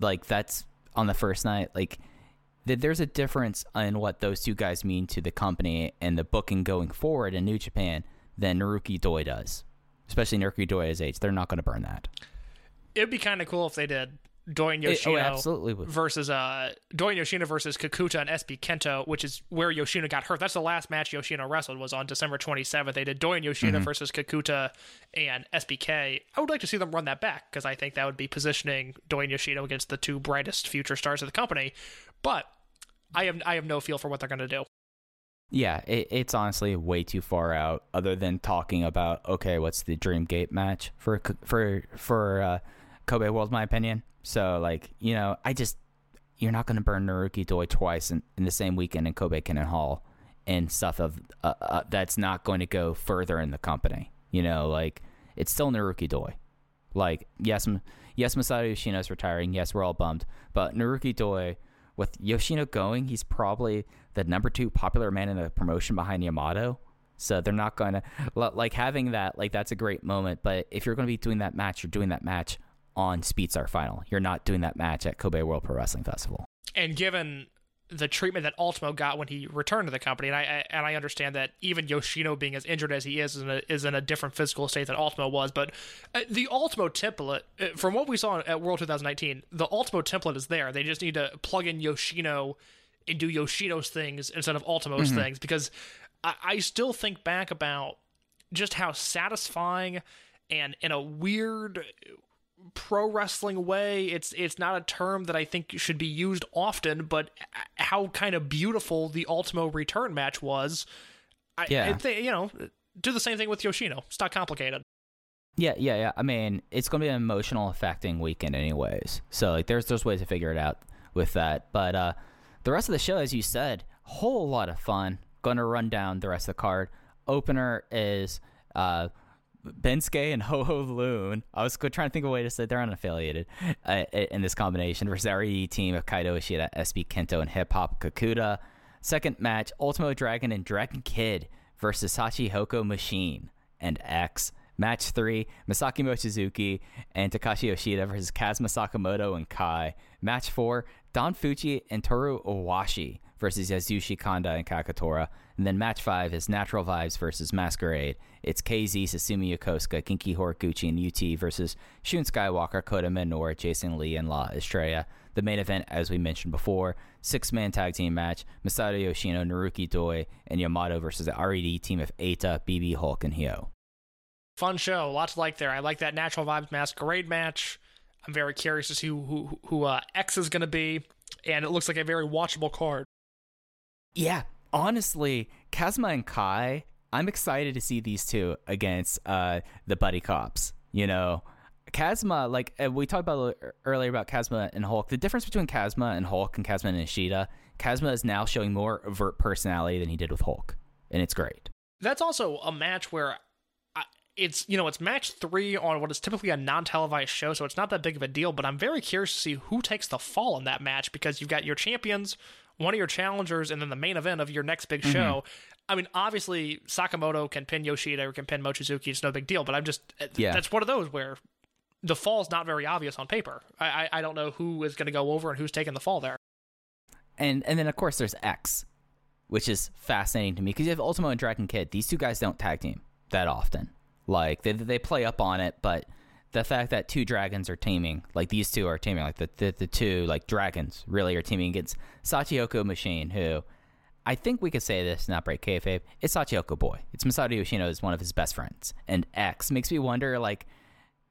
like that's on the first night. Like th- there's a difference in what those two guys mean to the company and the booking going forward in New Japan than Naruki Doi does, especially Naruki Doi as age. They're not going to burn that. It'd be kind of cool if they did Doi and It- Yoshino oh, absolutely would. versus uh Doi and Yoshino versus Kakuta and SB Kento, which is where Yoshino got hurt. That's the last match Yoshino wrestled was on December 27th. They did Doi and Yoshino versus Kakuta and SBK. I would like to see them run that back because I think that would be positioning Doi and Yoshino against the two brightest future stars of the company. But I have I have no feel for what they're going to do. Yeah, it, it's honestly way too far out. Other than talking about okay, what's the Dream Gate match for for for uh, Kobe World? My opinion. So like you know, I just you're not going to burn Naruki Doi twice in, in the same weekend in Kobe Cannon Hall and stuff of uh, uh, that's not going to go further in the company. You know, like it's still Naruki Doi. Like yes, yes, Masato Yoshino's retiring. Yes, we're all bummed, but Naruki Doi with Yoshino going, he's probably the number two popular man in the promotion behind Yamato. So they're not going to like having that. Like that's a great moment. But if you're going to be doing that match, you're doing that match on Speedstar Final. You're not doing that match at Kobe World Pro Wrestling Festival. and given the treatment that Ultimo got when he returned to the company, and I, I and I understand that even Yoshino being as injured as he is is in a, is in a different physical state than Ultimo was, but uh, the Ultimo template, uh, from what we saw at World 2019, the Ultimo template is there. They just need to plug in Yoshino and do Yoshino's things instead of Ultimo's things because I, I still think back about just how satisfying and in a weird pro wrestling way it's it's not a term that i think should be used often but how kind of beautiful the ultimo return match was i, Yeah. I think you know do the same thing with yoshino it's not complicated Yeah, yeah, yeah. I mean, it's going to be an emotional affecting weekend, anyways. So like, there's there's ways to figure it out with that. But uh, the rest of the show, as you said, whole lot of fun. Going to run down the rest of the card. Opener is uh, Bensuke and Ho Ho Lun. I was trying to think of a way to say they're unaffiliated uh, in this combination our team of Kaito Ishida, SB Kento, and Hip Hop Kakuta. Second match, Ultimo Dragon and Dragon Kid versus Sachi Hoko Machine and X. Match three, Masaaki Mochizuki and Takashi Yoshida versus Kazma Sakamoto and Kai. Match four, Don Fujii and Toru Owashi versus Yasushi Kanda and Kagetora. And then match five is Natural Vibes versus Masquerade. It's KZ, Susumu Yokosuka, Genki Horiguchi, and UT versus Shun Skywalker, Kota Minoura, Jason Lee, and La Estrella. The main event, as we mentioned before, six man tag team match Masato Yoshino, Naruki Doi, and Yamato versus the RED team of Eita, BB, Hulk, and Hyo. fun show lots to like there i like that natural vibes masquerade match i'm very curious to see who who, who uh, x is going to be and it looks like a very watchable card Yeah, honestly, Kazma and Kai, I'm excited to see these two against uh, the Buddy Cops. You know, Kazma, like uh, we talked about earlier about Kazma and Hulk. The difference between Kazma and Hulk and Kazma and Ishida, Kazma is now showing more overt personality than he did with Hulk, and it's great. that's also a match where it's you know it's match three on what is typically a non-televised show so it's not that big of a deal but i'm very curious to see who takes the fall in that match because you've got your champions one of your challengers and then the main event of your next big mm-hmm. show i mean obviously sakamoto can pin yoshida or can pin mochizuki it's no big deal but i'm just eh, Yeah. that's one of those where the fall's not very obvious on paper i i, I don't know who is going to go over and who's taking the fall there And and then of course there's X, which is fascinating to me because you have Ultimo and Dragon Kid. These two guys don't tag team that often. Like they they play up on it, but the fact that two dragons are teaming, like these two are teaming, like the the, the two like dragons really are teaming against Sachihoko Machine, who I think we could say this, not break kayfabe. It's Sachihoko Boy. It's Masato Yoshino is one of his best friends, and X makes me wonder like.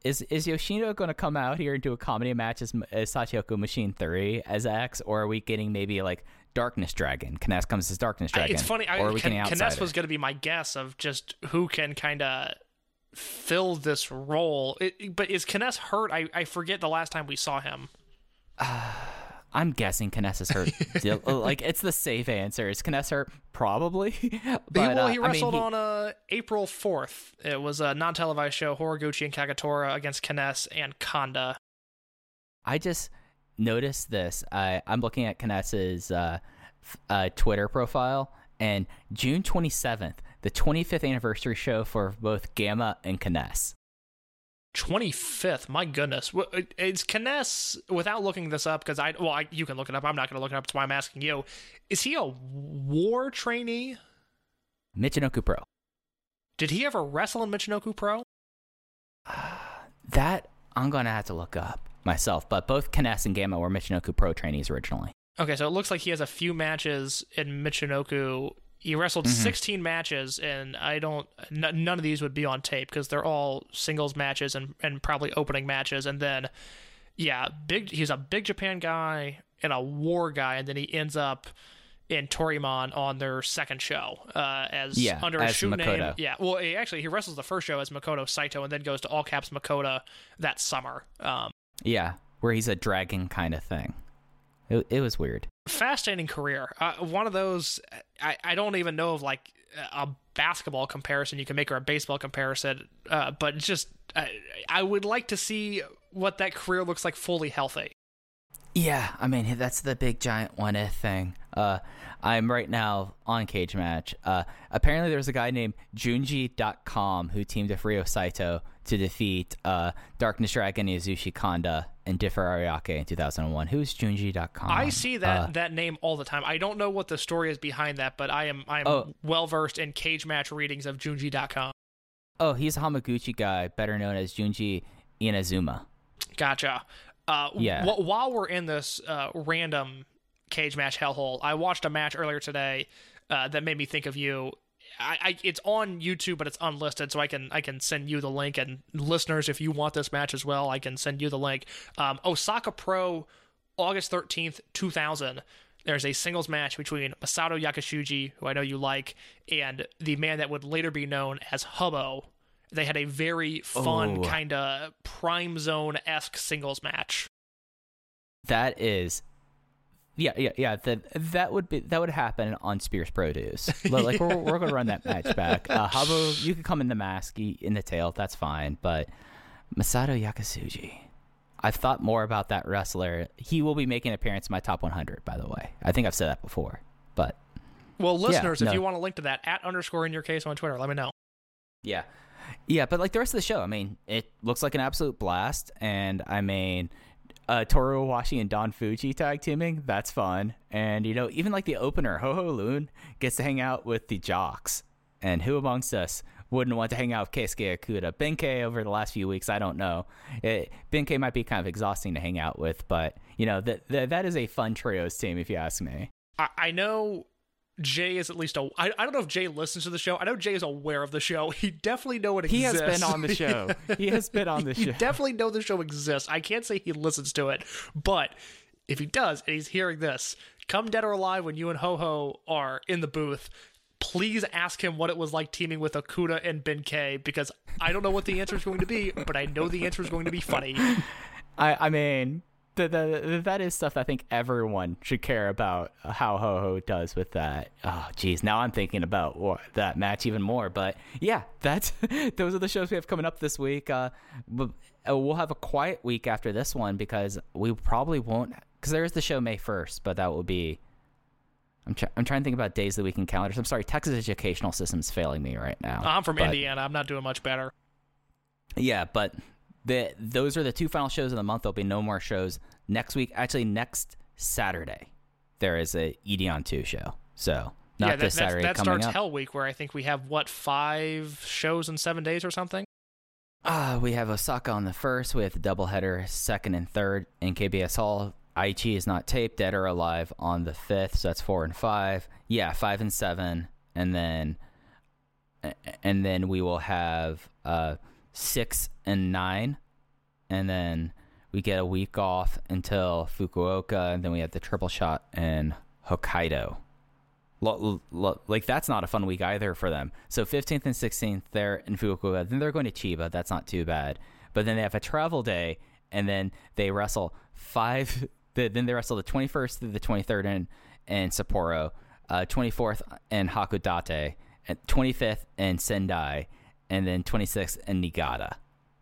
Is is Yoshino going to come out here and do a comedy match as, as Sachihoko Machine 3 as X, or are we getting maybe like Darkness Dragon? Kness comes as Darkness Dragon. It's funny. I, or we Ken- getting Kness was going to be my guess of just who can kind of fill this role. It, but is Kness hurt? I, I forget the last time we saw him. I'm guessing Kness is hurt. Like it's the safe answer. Is Kness hurt? Probably. but he, well, uh, he I mean, wrestled he- on uh, April 4th. It was a non televised show, Horiguchi and Kagetora against Kness and Kanda. I just noticed this. I I'm looking at Kness's uh, uh, Twitter profile, and June 27th, the 25th anniversary show for both Gamma and Kness. 25th, my goodness. Wh- uh, Is Kness, without looking this up, because I, well, I, you can look it up. I'm not going to look it up. That's why I'm asking you. Is he a war trainee? Michinoku Pro. Did he ever wrestle in Michinoku Pro? That I'm gonna have to look up myself. But both Kness and Gamma were Michinoku Pro trainees originally. Okay, so it looks like he has a few matches in Michinoku. He wrestled Mm-hmm. 16 matches, and I don't. N- none of these would be on tape because they're all singles matches and and probably opening matches. And then, yeah, big. He's a big Japan guy and a war guy, and then he ends up in Toryumon on their second show uh, as Yeah, under a shoe name. Yeah, well, he actually he wrestles the first show as Makoto Saito, and then goes to all caps Makoto that summer. Um, Yeah, where he's a dragon kind of thing. It, it was weird. fascinating career. Uh, one of those I, I don't even know of like a basketball comparison you can make or a baseball comparison, uh, but just I, I would like to see what that career looks like fully healthy. Yeah, I mean that's the big giant one if thing. Uh, I'm right now on Cage Match. Uh, apparently there's a guy named Junji.com who teamed with Ryo Saito to defeat uh, Darkness Dragon Yasushi Kanda and Differ Ariake in 2001. Who's Junji.com? I see that Uh, that name all the time. I don't know what the story is behind that, but I am I am Oh. well versed in cage match readings of Junji.com. oh, he's a Hamaguchi guy, better known as Junji Inazuma. Gotcha. Uh, Yeah. wh- while we're in this uh, random cage match hellhole, I watched a match earlier today uh, that made me think of you. I, I it's on YouTube, but it's unlisted, so I can I can send you the link. And listeners, if you want this match as well, I can send you the link. Um, Osaka Pro, August thirteenth, two thousand. There's a singles match between Masato Yakushiji, who I know you like, and the man that would later be known as Hubbo. They had a very fun Oh. kind of Prime Zone esque singles match. That is, yeah, yeah, yeah. That that would be that would happen on Spears Produce. Li- like we're we're gonna run that match back. Uh, Habo, you could come in the mask, in the tail. That's fine. But Masato Yakushiji, I've thought more about that wrestler. He will be making an appearance in my top 100. By the way, I think I've said that before. But Well, listeners, no. if you want to link to that, at underscore in your case on Twitter, let me know. Yeah. Yeah, but like the rest of the show, I mean, it looks like an absolute blast. And I mean, uh, Toru Owashi and Don Fujii tag teaming, that's fun. And, you know, even like the opener, Ho Ho Lun gets to hang out with the jocks. And who amongst us wouldn't want to hang out with Keisuke Okuda? Benkei over the last few weeks, I don't know. It, Benkei might be kind of exhausting to hang out with, but, you know, that that is a fun trios team, if you ask me. I, I know Jay is at least a. I, I don't know if Jay listens to the show. I know Jay is aware of the show. He definitely know it exists. He has been on the show. He has been on the show. definitely know the show exists. I can't say he listens to it, but if he does and he's hearing this, come dead or alive when you and Ho Ho are in the booth. Please ask him what it was like teaming with Okuda and Ben K because I don't know what the answer is going to be, but I know the answer is going to be funny. I, I mean, the, the, that is stuff I think everyone should care about how Ho Ho does with that. Oh, geez, now I'm thinking about what, that match even more. But yeah, that's those are the shows we have coming up this week. Uh, uh, we'll have a quiet week after this one because we probably won't. Because there is the show May 1st, but that will be. I'm, try, I'm trying to think about days of the week and calendars. I'm sorry, Texas educational system's failing me right now. I'm from But- Indiana. I'm not doing much better. yeah, but the those are the two final shows of the month. There'll be no more shows next week. Actually, next Saturday there is a Edion two show. So not yeah, that, this Saturday that coming starts up. Hell Week, where I think we have what five shows in seven days or something. Ah, we have Osaka on the first. We have the doubleheader second and third in KBS Hall. Aichi is not taped. Dead or Alive on the fifth. So that's four and five. Yeah, five and seven, and then and then we will have uh six and nine, and then we get a week off until Fukuoka, and then we have the triple shot in Hokkaido. Lo- lo- like that's not a fun week either for them. So 15th and 16th they're in Fukuoka. Then they're going to Chiba. That's not too bad. But then they have a travel day, and then they wrestle five The, then they wrestle the 21st through the 23rd in in Sapporo, uh, 24th in Hakodate, and 25th in Sendai, and then 26th in Niigata.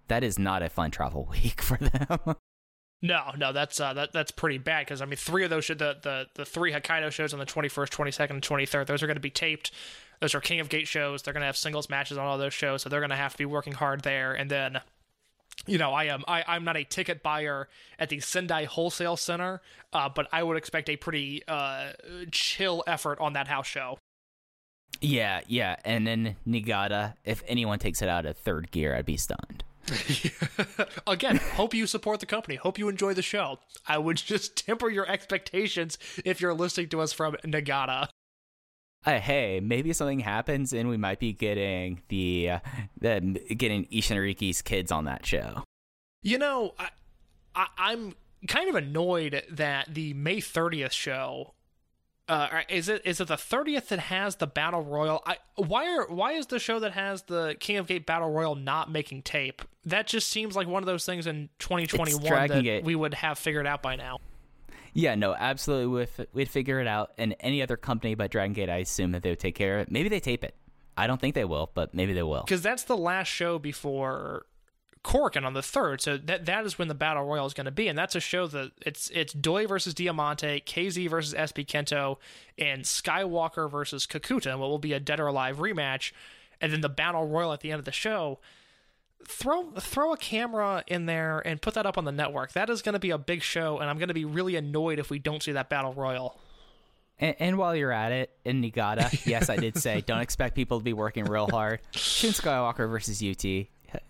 That is not a fun travel week for them. No, no, that's uh, that that's pretty bad because I mean, three of those should the the the three Hokkaido shows on the twenty first, twenty second, and twenty third. Those are going to be taped. Those are King of Gate shows. They're going to have singles matches on all those shows, so they're going to have to be working hard there. And then, you know, I am I I'm not a ticket buyer at the Sendai Wholesale Center, uh, but I would expect a pretty uh chill effort on that house show. Yeah, yeah. And then Niigata, if anyone takes it out of third gear, I'd be stunned. Again, hope you support the company. Hope you enjoy the show. I would just temper your expectations if you're listening to us from Niigata. Uh, hey, maybe something happens and we might be getting the, uh, the getting Ishinariki's kids on that show. You know, I, I, I'm kind of annoyed that the May 30th show. Uh, is it is it the 30th that has the battle royal? I why are why is the show that has the King of Gate battle royal not making tape? That just seems like one of those things in 2021 that Gate. we would have figured out by now. Yeah, no, absolutely. We'd, we'd figure it out. And any other company but Dragon Gate, I assume that they would take care of it. Maybe they tape it. I don't think they will, but maybe they will. because that's the last show before Korakuen on the third. So that that is when the battle royal is going to be, and that's a show that it's it's Doi versus Diamante, KZ versus SB Kento, and Skywalker versus Kakuta, and what will be a Dead or Alive rematch, and then the battle royal at the end of the show. Throw throw a camera in there and put that up on the network. That is going to be a big show, and I'm going to be really annoyed if we don't see that battle royal. And, and while you're at it, in Niigata, yes, I did say don't expect people to be working real hard. Shun Skywalker versus UT.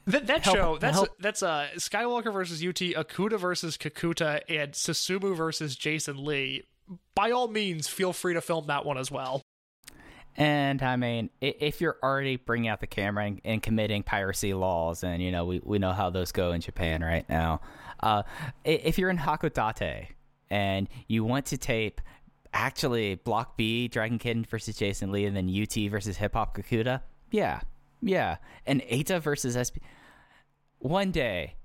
That, that Help- show that's help. that's uh Skywalker versus UT, Akuta versus Kakuta, and Susumu versus Jason Lee. By all means, feel free to film that one as well. And I mean, if you're already bringing out the camera and, and committing piracy laws, and you know we, we know how those go in Japan right now. Uh, if you're in Hakodate and you want to tape actually Block B, Dragon Kid versus Jason Lee, and then UT versus Hip Hop Kakuta, yeah, yeah, and Eita versus SP. One day,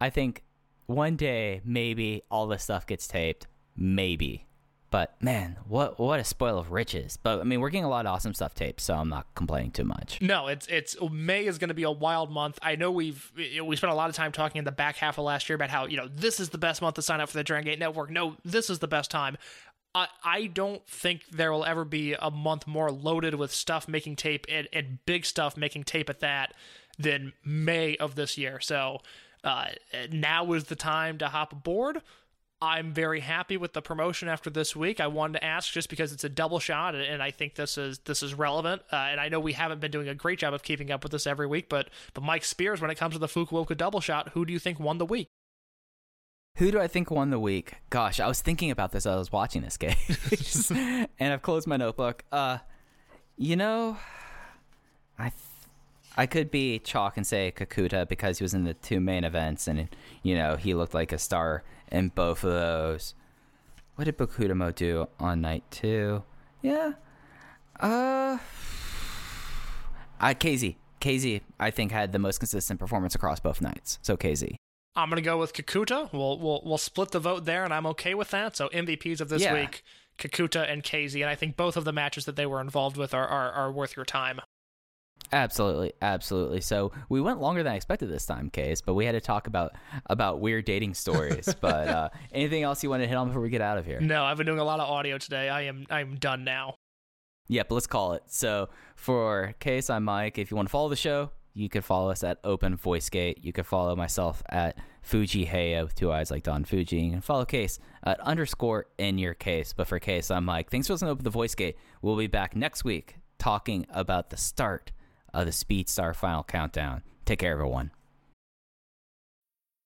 I think one day maybe all this stuff gets taped, maybe. But man, what what a spoil of riches. But I mean, we're getting a lot of awesome stuff taped, so I'm not complaining too much. No, it's it's May is going to be a wild month. I know we've we spent a lot of time talking in the back half of last year about how you know this is the best month to sign up for the Dragon Gate Network. No, this is the best time. I I don't think there will ever be a month more loaded with stuff making tape and, and big stuff making tape at that than May of this year. So uh, now is the time to hop aboard. I'm very happy with the promotion after this week. I wanted to ask just because it's a double shot, and I think this is this is relevant. Uh, and I know we haven't been doing a great job of keeping up with this every week, but but Mike Spears, when it comes to the Fukuoka double shot, who do you think won the week? Who do I think won the week? Gosh, I was thinking about this as I was watching this case, and I've closed my notebook. Uh, you know, I th- I could be chalk and say Kakuta because he was in the two main events, and you know he looked like a star in both of those. What did Bakutamo do on night two? Yeah, uh, I KZ KZ I think had the most consistent performance across both nights. So KZ. I'm gonna go with Kakuta. We'll we'll we'll split the vote there, and I'm okay with that. So MVPs of this Yeah. week, Kakuta and KZ, and I think both of the matches that they were involved with are are, are worth your time. Absolutely, absolutely. So we went longer than I expected this time, Case, but we had to talk about about weird dating stories. but uh, anything else you want to hit on before we get out of here? No, I've been doing a lot of audio today. I am I'm done now. Yep, let's call it. So for Case, I'm Mike. If you want to follow the show, you could follow us at Open VoiceGate. You could follow myself at Fujii Heya with two eyes like Don Fujii. You can follow Case at underscore in your case. But for Case, I'm Mike. Thanks for listening to Open the Voice Gate. We'll be back next week talking about the start of the Speed Star Final Countdown. Take care, everyone.